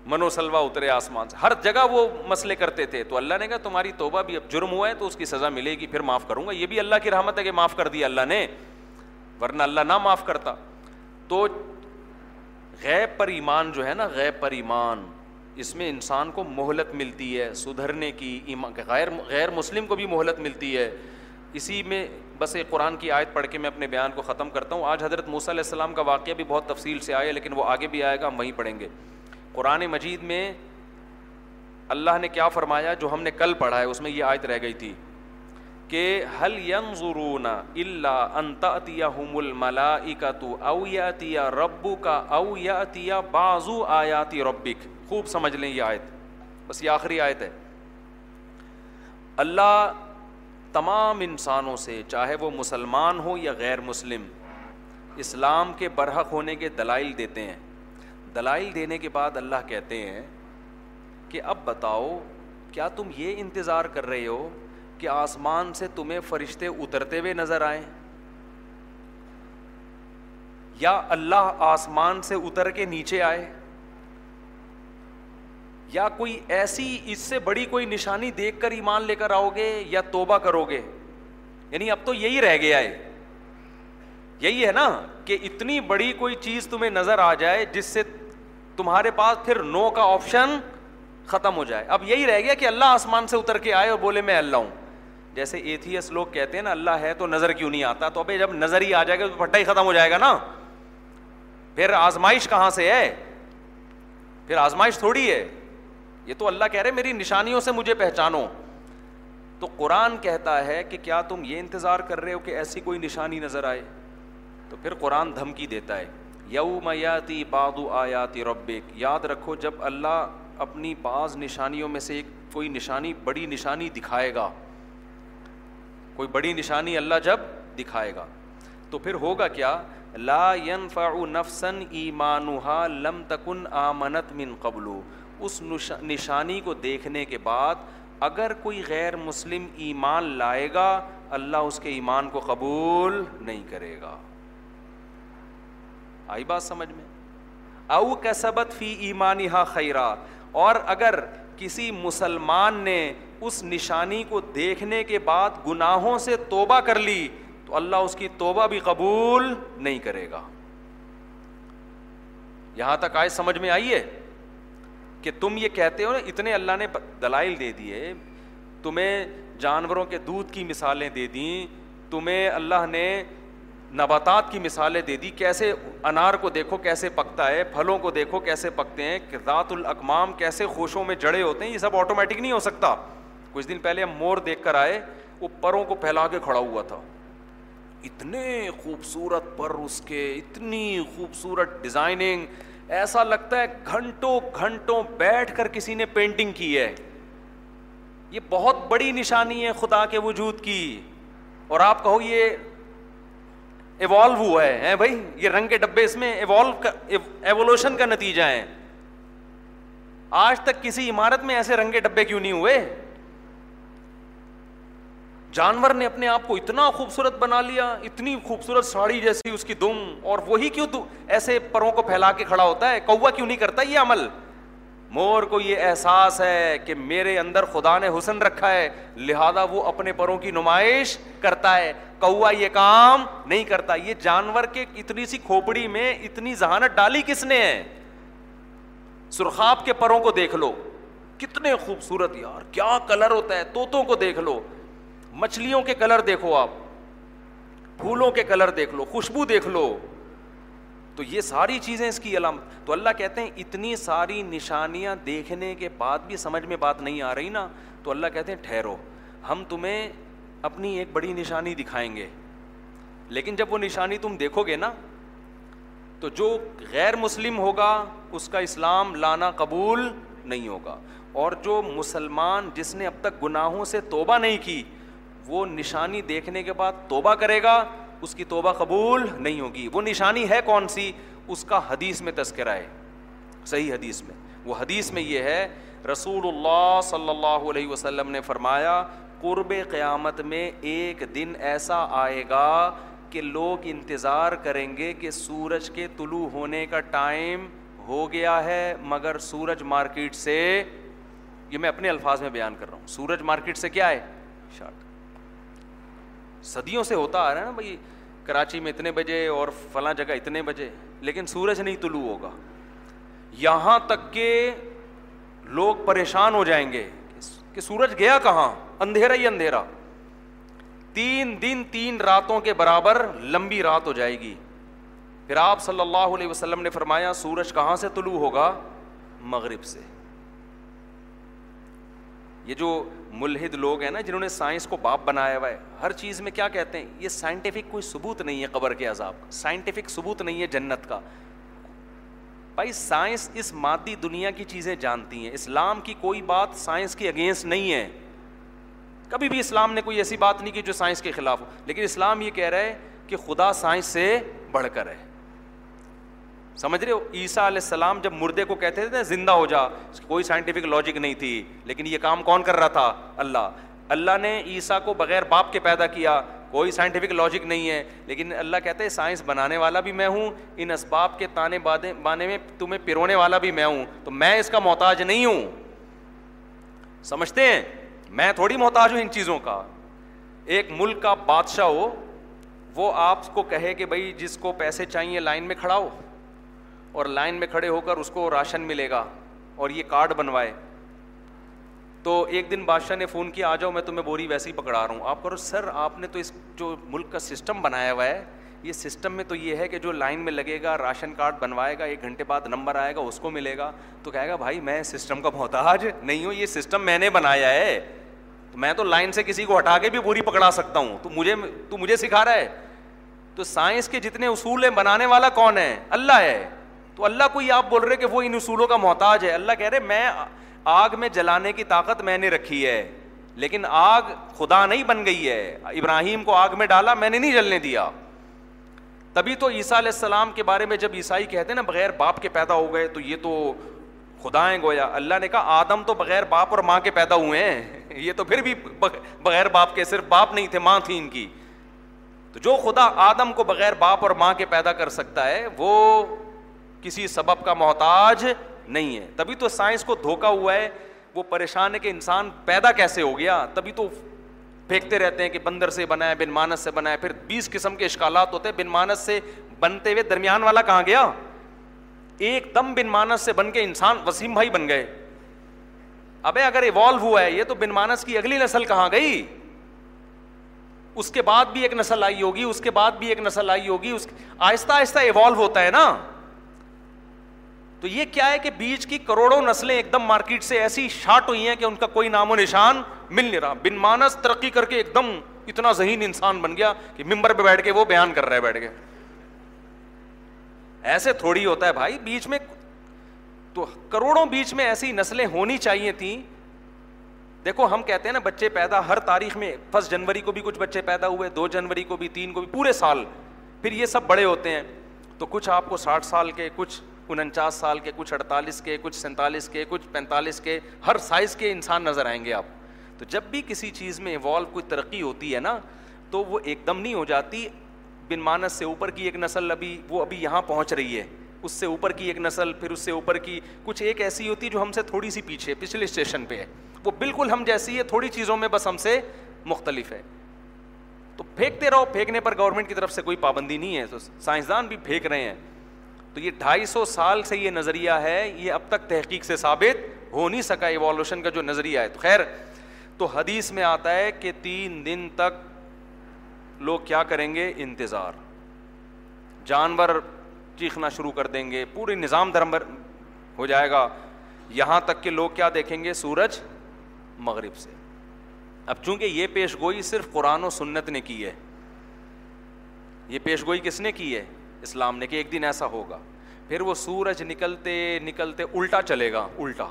[SPEAKER 2] منو سلوا اترے آسمان سے۔ ہر جگہ وہ مسئلے کرتے تھے۔ تو اللہ نے کہا، تمہاری توبہ بھی اب جرم ہوا ہے تو اس کی سزا ملے گی، پھر معاف کروں گا۔ یہ بھی اللہ کی رحمت ہے کہ معاف کر دیا اللہ نے۔ ورنہ اللہ نہ معاف کرتا۔ تو غیب پر ایمان جو ہے نا، غیب پر ایمان، اس میں انسان کو مہلت ملتی ہے، سدھرنے کی غیر غیر مسلم کو بھی مہلت ملتی ہے۔ اسی میں بس ایک قرآن کی آیت پڑھ کے میں اپنے بیان کو ختم کرتا ہوں۔ آج حضرت موسیٰ علیہ السلام کا واقعہ بھی بہت تفصیل سے آیا، لیکن وہ آگے بھی آئے گا، ہم وہیں پڑھیں گے۔ قرآن مجید میں اللہ نے کیا فرمایا، جو ہم نے کل پڑھا ہے، اس میں یہ آیت رہ گئی تھی۔ کہ حل ینظرون اللہ انتیا ہم الملا تو او یا ربو کا او یا بازو آیاتی ربک خوب سمجھ لیں یہ آیت۔ بس یہ آخری آیت ہے۔ اللہ تمام انسانوں سے، چاہے وہ مسلمان ہو یا غیر مسلم، اسلام کے برحق ہونے کے دلائل دیتے ہیں۔ دلائل دینے کے بعد اللہ کہتے ہیں کہ اب بتاؤ، کیا تم یہ انتظار کر رہے ہو کہ آسمان سے تمہیں فرشتے اترتے ہوئے نظر آئیں۔ یا اللہ آسمان سے اتر کے نیچے آئے۔ یا کوئی ایسی اس سے بڑی کوئی نشانی دیکھ کر ایمان لے کر آؤ گے یا توبہ کرو گے۔ یعنی اب تو یہی رہ گیا ہے۔ یہی ہے نا کہ اتنی بڑی کوئی چیز تمہیں نظر آ جائے جس سے تمہارے پاس پھر نو کا آپشن ختم ہو جائے۔ اب یہی رہ گیا کہ اللہ آسمان سے اتر کے آئے اور بولے میں اللہ ہوں۔ جیسے ایتھیس لوگ کہتے ہیں نا، اللہ ہے تو نظر کیوں نہیں آتا؟ تو ابھی جب نظر ہی آ جائے گا تو پھٹا ہی ختم ہو جائے گا نا۔ پھر آزمائش کہاں سے ہے؟ پھر آزمائش تھوڑی ہے۔ یہ تو اللہ کہہ رہے میری نشانیوں سے مجھے پہچانو۔ تو قرآن کہتا ہے کہ کیا تم یہ انتظار کر رہے ہو کہ ایسی کوئی نشانی نظر آئے؟ تو پھر قرآن دھمکی دیتا ہے۔ یوم یاتی بادو آیاتی ربک۔ یاد رکھو، جب اللہ اپنی بعض نشانیوں میں سے ایک کوئی نشانی، بڑی نشانی دکھائے گا۔ کوئی بڑی نشانی اللہ جب دکھائے گا۔ تو پھر ہوگا کیا؟ لا ينفع نفسا ایمانها لم تکن آمنت من قبل اس نشانی کو دیکھنے کے بعد اگر کوئی غیر مسلم ایمان لائے گا، اللہ اس کے ایمان کو قبول نہیں کرے گا۔ آئی بات سمجھ میں؟ او کسبت فی ایمانی خیرا۔ اور اگر کسی مسلمان نے اس نشانی کو دیکھنے کے بعد گناہوں سے توبہ کر لی، تو اللہ اس کی توبہ بھی قبول نہیں کرے گا۔ یہاں تک آئے سمجھ میں آئیے کہ تم یہ کہتے ہو نا، اتنے اللہ نے دلائل دے دیے، تمہیں جانوروں کے دودھ کی مثالیں دے دیں، تمہیں اللہ نے نباتات کی مثالیں دے دی، کیسے انار کو دیکھو کیسے پکتا ہے، پھلوں کو دیکھو کیسے پکتے ہیں ذات الاقمام کیسے خوشوں میں جڑے ہوتے ہیں، یہ سب آٹومیٹک نہیں ہو سکتا۔ کچھ دن پہلے ہم مور دیکھ کر آئے، وہ پروں کو پھیلا کے کھڑا ہوا تھا۔ اتنے خوبصورت پر اس کے، اتنی خوبصورت ڈیزائننگ ایسا لگتا ہے گھنٹوں گھنٹوں بیٹھ کر کسی نے پینٹنگ کی ہے۔ یہ بہت بڑی نشانی ہے خدا کے وجود کی۔ اور آپ کہو یہ ایوالو ہوا ہے بھائی؟ یہ رنگ کے ڈبے اس میں ایوالو ایوولوشن کا نتیجہ ہے آج تک کسی عمارت میں ایسے رنگ کے ڈبے کیوں نہیں ہوئے؟ جانور نے اپنے آپ کو اتنا خوبصورت بنا لیا، اتنی خوبصورت ساڑی جیسی اس کی دم، اور وہی کیوں ایسے پروں کو پھیلا کے کھڑا ہوتا ہے؟ کوا کیوں نہیں کرتا یہ عمل؟ مور کو یہ احساس ہے کہ میرے اندر خدا نے حسن رکھا ہے، لہذا وہ اپنے پروں کی نمائش کرتا ہے۔ کوا یہ کام نہیں کرتا۔ یہ جانور کے اتنی سی کھوپڑی میں اتنی ذہانت ڈالی کس نے ہے؟ سرخاب کے پروں کو دیکھ لو۔ کتنے خوبصورت یار، کیا کلر ہوتا ہے۔ توتوں کو دیکھ لو۔ مچھلیوں کے کلر دیکھو آپ۔ پھولوں کے کلر دیکھ لو۔ خوشبو دیکھ لو۔ تو یہ ساری چیزیں اس کی علامت تو اللہ کہتے ہیں اتنی ساری نشانیاں دیکھنے کے بعد بھی سمجھ میں بات نہیں آ رہی نا، تو اللہ کہتے ہیں ٹھہرو۔ ہم تمہیں اپنی ایک بڑی نشانی دکھائیں گے۔ لیکن جب وہ نشانی تم دیکھو گے نا، تو جو غیر مسلم ہوگا، اس کا اسلام لانا قبول نہیں ہوگا۔ اور جو مسلمان جس نے اب تک گناہوں سے توبہ نہیں کی، وہ نشانی دیکھنے کے بعد توبہ کرے گا اس کی توبہ قبول نہیں ہوگی۔ وہ نشانی ہے کون سی؟ اس کا حدیث میں تذکرہ ہے۔ صحیح حدیث میں۔ وہ حدیث میں یہ ہے رسول اللہ صلی اللہ علیہ وسلم نے فرمایا، قرب قیامت میں ایک دن ایسا آئے گا کہ لوگ انتظار کریں گے کہ سورج کے طلوع ہونے کا ٹائم ہو گیا ہے، مگر سورج مارکیٹ سے، یہ میں اپنے الفاظ میں بیان کر رہا ہوں۔ سورج مارکیٹ سے کیا ہے؟ شارٹ صدیوں سے ہوتا آ رہا ہے نا بھائی، کراچی میں اتنے بجے اور فلاں جگہ اتنے بجے، لیکن سورج نہیں طلوع ہوگا۔ یہاں تک کہ لوگ پریشان ہو جائیں گے کہ سورج گیا کہاں؟ اندھیرا ہی اندھیرا۔ تین دن، تین راتوں کے برابر لمبی رات ہو جائے گی۔ پھر آپ صلی اللہ علیہ وسلم نے فرمایا، سورج کہاں سے طلوع ہوگا؟ مغرب سے۔ یہ جو ملحد لوگ ہیں نا، جنہوں نے سائنس کو باپ بنایا ہوا ہے، ہر چیز میں کیا کہتے ہیں؟ یہ سائنٹیفک کوئی ثبوت نہیں ہے قبر کے عذاب کا۔ سائنٹیفک ثبوت نہیں ہے جنت کا۔ بھائی، سائنس اس مادی دنیا کی چیزیں جانتی ہیں۔ اسلام کی کوئی بات سائنس کی اگینسٹ نہیں ہے۔ کبھی بھی اسلام نے کوئی ایسی بات نہیں کی جو سائنس کے خلاف ہو۔ لیکن اسلام یہ کہہ رہا ہے کہ خدا سائنس سے بڑھ کر ہے۔ سمجھ رہے ہو؟ عیسیٰ علیہ السلام جب مردے کو کہتے تھے نا، زندہ ہو جا کوئی سائنٹیفک لاجک نہیں تھی، لیکن یہ کام کون کر رہا تھا؟ اللہ۔ اللہ نے عیسیٰ کو بغیر باپ کے پیدا کیا، کوئی سائنٹیفک لاجک نہیں ہے۔ لیکن اللہ کہتے ہیں سائنس بنانے والا بھی میں ہوں، ان اسباب کے تانے بانے میں تمہیں پرونے والا بھی میں ہوں، تو میں اس کا محتاج نہیں ہوں۔ سمجھتے ہیں؟ میں تھوڑی محتاج ہوں ان چیزوں کا۔ ایک ملک کا بادشاہ ہو، وہ آپ کو کہے کہ بھائی، جس کو پیسے چاہیے، لائن میں کھڑا ہو۔ اور لائن میں کھڑے ہو کر اس کو راشن ملے گا اور یہ کارڈ بنوائے۔ تو ایک دن بادشاہ نے فون کیا، آ جاؤ، میں تمہیں بوری ویسے ہی پکڑا رہا ہوں۔ آپ کرو، سر، آپ نے تو اس جو ملک کا سسٹم بنایا ہوا ہے، یہ سسٹم میں تو یہ ہے کہ جو لائن میں لگے گا، راشن کارڈ بنوائے گا، ایک گھنٹے بعد نمبر آئے گا، اس کو ملے گا۔ تو کہے گا، بھائی، میں سسٹم کا محتاج نہیں ہوں، یہ سسٹم میں نے بنایا ہے۔ تو میں تو لائن سے کسی کو ہٹا کے بھی بوری پکڑا سکتا ہوں۔ تو مجھے تو مجھے سکھا رہا ہے۔ تو سائنس کے جتنے اصول ہیں، بنانے والا کون ہے؟ اللہ ہے۔ تو اللہ کو یہ آپ بول رہے کہ وہ ان اصولوں کا محتاج ہے۔ اللہ کہہ رہے میں آگ میں جلانے کی طاقت میں نے رکھی ہے، لیکن آگ خدا نہیں بن گئی ہے۔ ابراہیم کو آگ میں ڈالا، میں نے نہیں جلنے دیا۔ تبھی تو عیسیٰ علیہ السلام کے بارے میں جب عیسائی کہتے ہیں نا، بغیر باپ کے پیدا ہو گئے، تو یہ تو خدائیں گویا۔ اللہ نے کہا، آدم تو بغیر باپ اور ماں کے پیدا ہوئے ہیں۔ (laughs) یہ تو پھر بھی بغیر باپ کے، صرف باپ نہیں تھے، ماں تھی ان کی۔ تو جو خدا آدم کو بغیر باپ اور ماں کے پیدا کر سکتا ہے، وہ کسی سبب کا محتاج نہیں ہے۔ تبھی تو سائنس کو دھوکا ہوا ہے۔ وہ پریشان ہے کہ انسان پیدا کیسے ہو گیا۔ تبھی تو پھینکتے رہتے ہیں کہ بندر سے بنا ہے، بن مانس سے بنا ہے۔ پھر بیس قسم کے اشکالات ہوتے ہیں۔ بن مانس سے بنتے ہوئے درمیان والا کہاں گیا؟ ایک دم بن مانس سے بن کے انسان وسیم بھائی بن گئے۔ ابے اگر ایوالو ہوا ہے، یہ تو بن مانس کی اگلی نسل کہاں گئی؟ اس کے بعد بھی ایک نسل آئی ہوگی، اس کے بعد بھی ایک نسل آئی ہوگی، اس آہستہ آہستہ ایوالو ہوتا ہے نا۔ تو یہ کیا ہے کہ بیچ کی کروڑوں نسلیں ایک دم مارکیٹ سے ایسی شارٹ ہوئی ہیں کہ ان کا کوئی نام و نشان مل نہیں رہا۔ بن مانس ترقی کر کے ایک دم اتنا ذہین انسان بن گیا کہ ممبر پہ بیٹھ کے وہ بیان کر رہا ہے بیٹھ کے۔ ایسے تھوڑی ہوتا ہے بھائی بیچ میں تو کروڑوں بیچ میں ایسی نسلیں ہونی چاہیے تھیں۔ دیکھو، ہم کہتے ہیں نا، بچے پیدا ہر تاریخ میں فرسٹ جنوری کو بھی کچھ بچے پیدا ہوئے، دو جنوری کو بھی، تین کو بھی، پورے سال۔ پھر یہ سب بڑے ہوتے ہیں۔ تو کچھ آپ کو ساٹھ سال کے، کچھ انچاس سال کے، کچھ اڑتالیس کے، کچھ سینتالیس کے، کچھ پینتالیس کے، ہر سائز کے انسان نظر آئیں گے آپ۔ تو جب بھی کسی چیز میں ایوالو کوئی ترقی ہوتی ہے نا، تو وہ ایک دم نہیں ہو جاتی۔ بن مانس سے اوپر کی ایک نسل ابھی، وہ ابھی یہاں پہنچ رہی ہے۔ اس سے اوپر کی ایک نسل، پھر اس سے اوپر کی، کچھ ایک ایسی ہوتی ہے جو ہم سے تھوڑی سی پیچھے، پچھلے اسٹیشن پہ ہے۔ وہ بالکل ہم جیسی ہے، تھوڑی چیزوں میں بس ہم سے مختلف ہے۔ تو پھینکتے رہو، پھینکنے پر گورنمنٹ کی طرف سے کوئی پابندی نہیں ہے۔ تو سائنسدان بھی پھینک رہے ہیں۔ تو یہ ڈھائی سو سال سے یہ نظریہ ہے، یہ اب تک تحقیق سے ثابت ہو نہیں سکا ایوالوشن کا جو نظریہ ہے۔ تو خیر، تو حدیث میں آتا ہے کہ تین دن تک لوگ کیا کریں گے؟ انتظار۔ جانور چیخنا شروع کر دیں گے پورے نظام دھرم ہو جائے گا۔ یہاں تک کہ لوگ کیا دیکھیں گے؟ سورج مغرب سے۔ اب چونکہ یہ پیش گوئی صرف قرآن و سنت نے کی ہے، یہ پیش گوئی کس نے کی ہے؟ اسلام نے کہ ایک دن ایسا ہوگا۔ پھر وہ سورج نکلتے نکلتے الٹا چلے گا، الٹا۔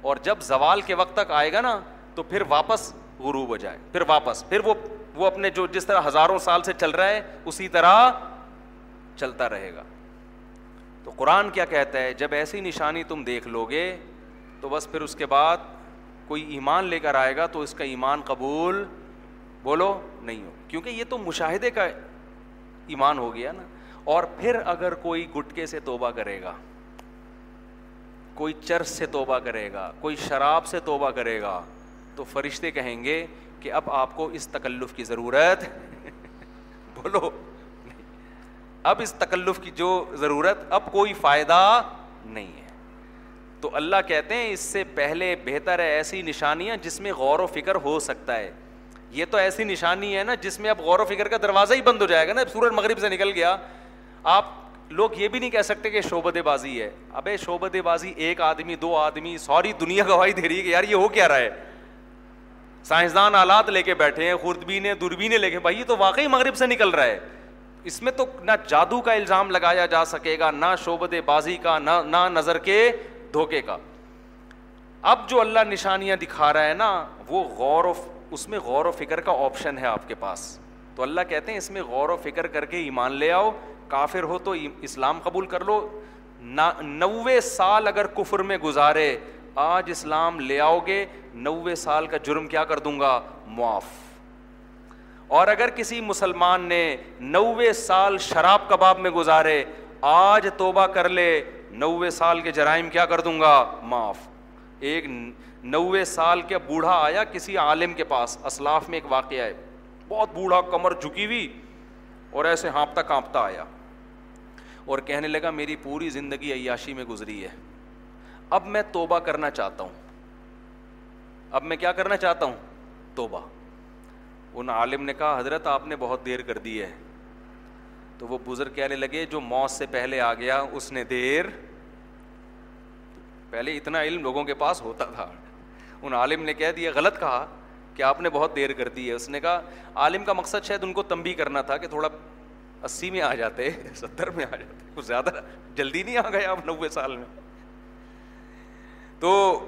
[SPEAKER 2] اور جب زوال کے وقت تک آئے گا نا، تو پھر واپس غروب ہو جائے۔ پھر واپس۔ پھر وہ وہ اپنے جو جس طرح ہزاروں سال سے چل رہا ہے، اسی طرح چلتا رہے گا۔ تو قرآن کیا کہتا ہے؟ جب ایسی نشانی تم دیکھ لو گے، تو بس پھر اس کے بعد کوئی ایمان لے کر آئے گا، تو اس کا ایمان قبول بولو نہیں ہو۔ کیونکہ یہ تو مشاہدے کا ایمان ہو گیا نا۔ اور پھر اگر کوئی گٹکے سے توبہ کرے گا، کوئی چرس سے توبہ کرے گا، کوئی شراب سے توبہ کرے گا، تو فرشتے کہیں گے کہ اب آپ کو اس تکلف کی ضرورت (laughs) بولو، اب اس تکلف کی جو ضرورت، اب کوئی فائدہ نہیں ہے۔ تو اللہ کہتے ہیں اس سے پہلے بہتر ہے ایسی نشانیاں جس میں غور و فکر ہو سکتا ہے۔ یہ تو ایسی نشانی ہے نا جس میں اب غور و فکر کا دروازہ ہی بند ہو جائے گا نا۔ سورج مغرب سے نکل گیا۔ آپ لوگ یہ بھی نہیں کہہ سکتے کہ شعبت بازی ہے۔ ابے شعبت بازی ایک آدمی، دو آدمی سوری دنیا گواہی دے رہی ہے کہ یار یہ ہو کیا رہا ہے۔ سائنسدان آلات لے کے بیٹھے ہیں، خوردبینیں، دوربینیں لے کے، بھائی یہ تو واقعی مغرب سے نکل رہا ہے۔ اس میں تو نہ جادو کا الزام لگایا جا سکے گا، نہ شعبت بازی کا، نہ نہ نظر کے دھوکے کا۔ اب جو اللہ نشانیاں دکھا رہا ہے نا، وہ غور و، اس میں غور و فکر کا آپشن ہے آپ کے پاس۔ تو اللہ کہتے ہیں اس میں غور و فکر کر کے ایمان لے آؤ۔ کافر ہو تو اسلام قبول کر لو۔ نوے سال اگر کفر میں گزارے، آج اسلام لے آؤ گے، نوے سال کا جرم کیا کر دوں گا؟ معاف۔ اور اگر کسی مسلمان نے نوے سال شراب کباب میں گزارے، آج توبہ کر لے، نوے سال کے جرائم کیا کر دوں گا؟ معاف۔ ایک نوے سال کے بوڑھا آیا کسی عالم کے پاس، اسلاف میں ایک واقعہ ہے۔ بہت بوڑھا کمر جھکی ہوئی اور ایسے ہانپتا کانپتا آیا۔ اور کہنے لگا، میری پوری زندگی عیاشی میں گزری ہے۔ اب میں توبہ کرنا چاہتا ہوں۔ اب میں کیا کرنا چاہتا ہوں؟ توبہ۔ ان عالم نے کہا، حضرت، آپ نے بہت دیر کر دی ہے۔ تو وہ بزرگ کہنے لگے، جو موت سے پہلے آ گیا، اس نے دیر پہلے اتنا علم لوگوں کے پاس ہوتا تھا۔ ان عالم نے کہہ دیا، غلط کہا کہ آپ نے بہت دیر کر دی ہے۔ اس نے کہا، عالم کا مقصد شاید ان کو تمبی کرنا تھا کہ تھوڑا اسی میں آ جاتے، ستر میں آ جاتے، کچھ زیادہ جلدی نہیں آ گئے آپ نوے سال میں۔ تو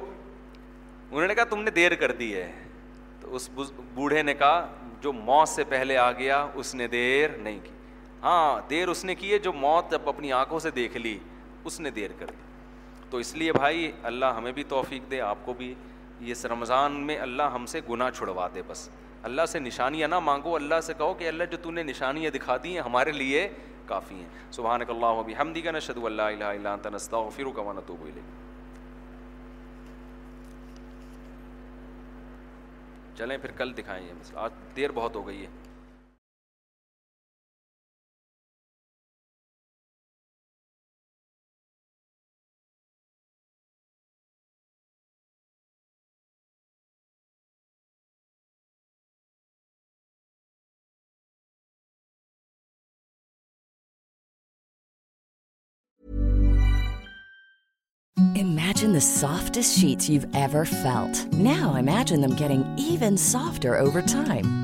[SPEAKER 2] انہوں نے کہا، تم نے دیر کر دی ہے۔ تو اس بوڑھے نے کہا، جو موت سے پہلے آ گیا، اس نے دیر نہیں کی۔ ہاں دیر اس نے کی ہے، جو موت جب اپنی آنکھوں سے دیکھ لی، اس نے دیر کر دی۔ تو اس لیے بھائی، اللہ ہمیں بھی توفیق دے، آپ کو بھی۔ اس رمضان میں اللہ ہم سے گناہ چھڑوا دے بس۔ اللہ سے نشانیاں نہ مانگو، اللہ سے کہو کہ اللہ جو تو نے نشانیاں دکھا دی ہیں، ہمارے لیے کافی ہیں۔ سبحان اللہ بھی ہم دیگر نشد اللہ الہ الا انت، نستغفرک و نتوب الیک۔ چلیں پھر کل دکھائیں یہ آج دیر بہت ہو گئی ہے۔
[SPEAKER 3] Imagine the softest sheets you've ever felt. Now imagine them getting even softer over time.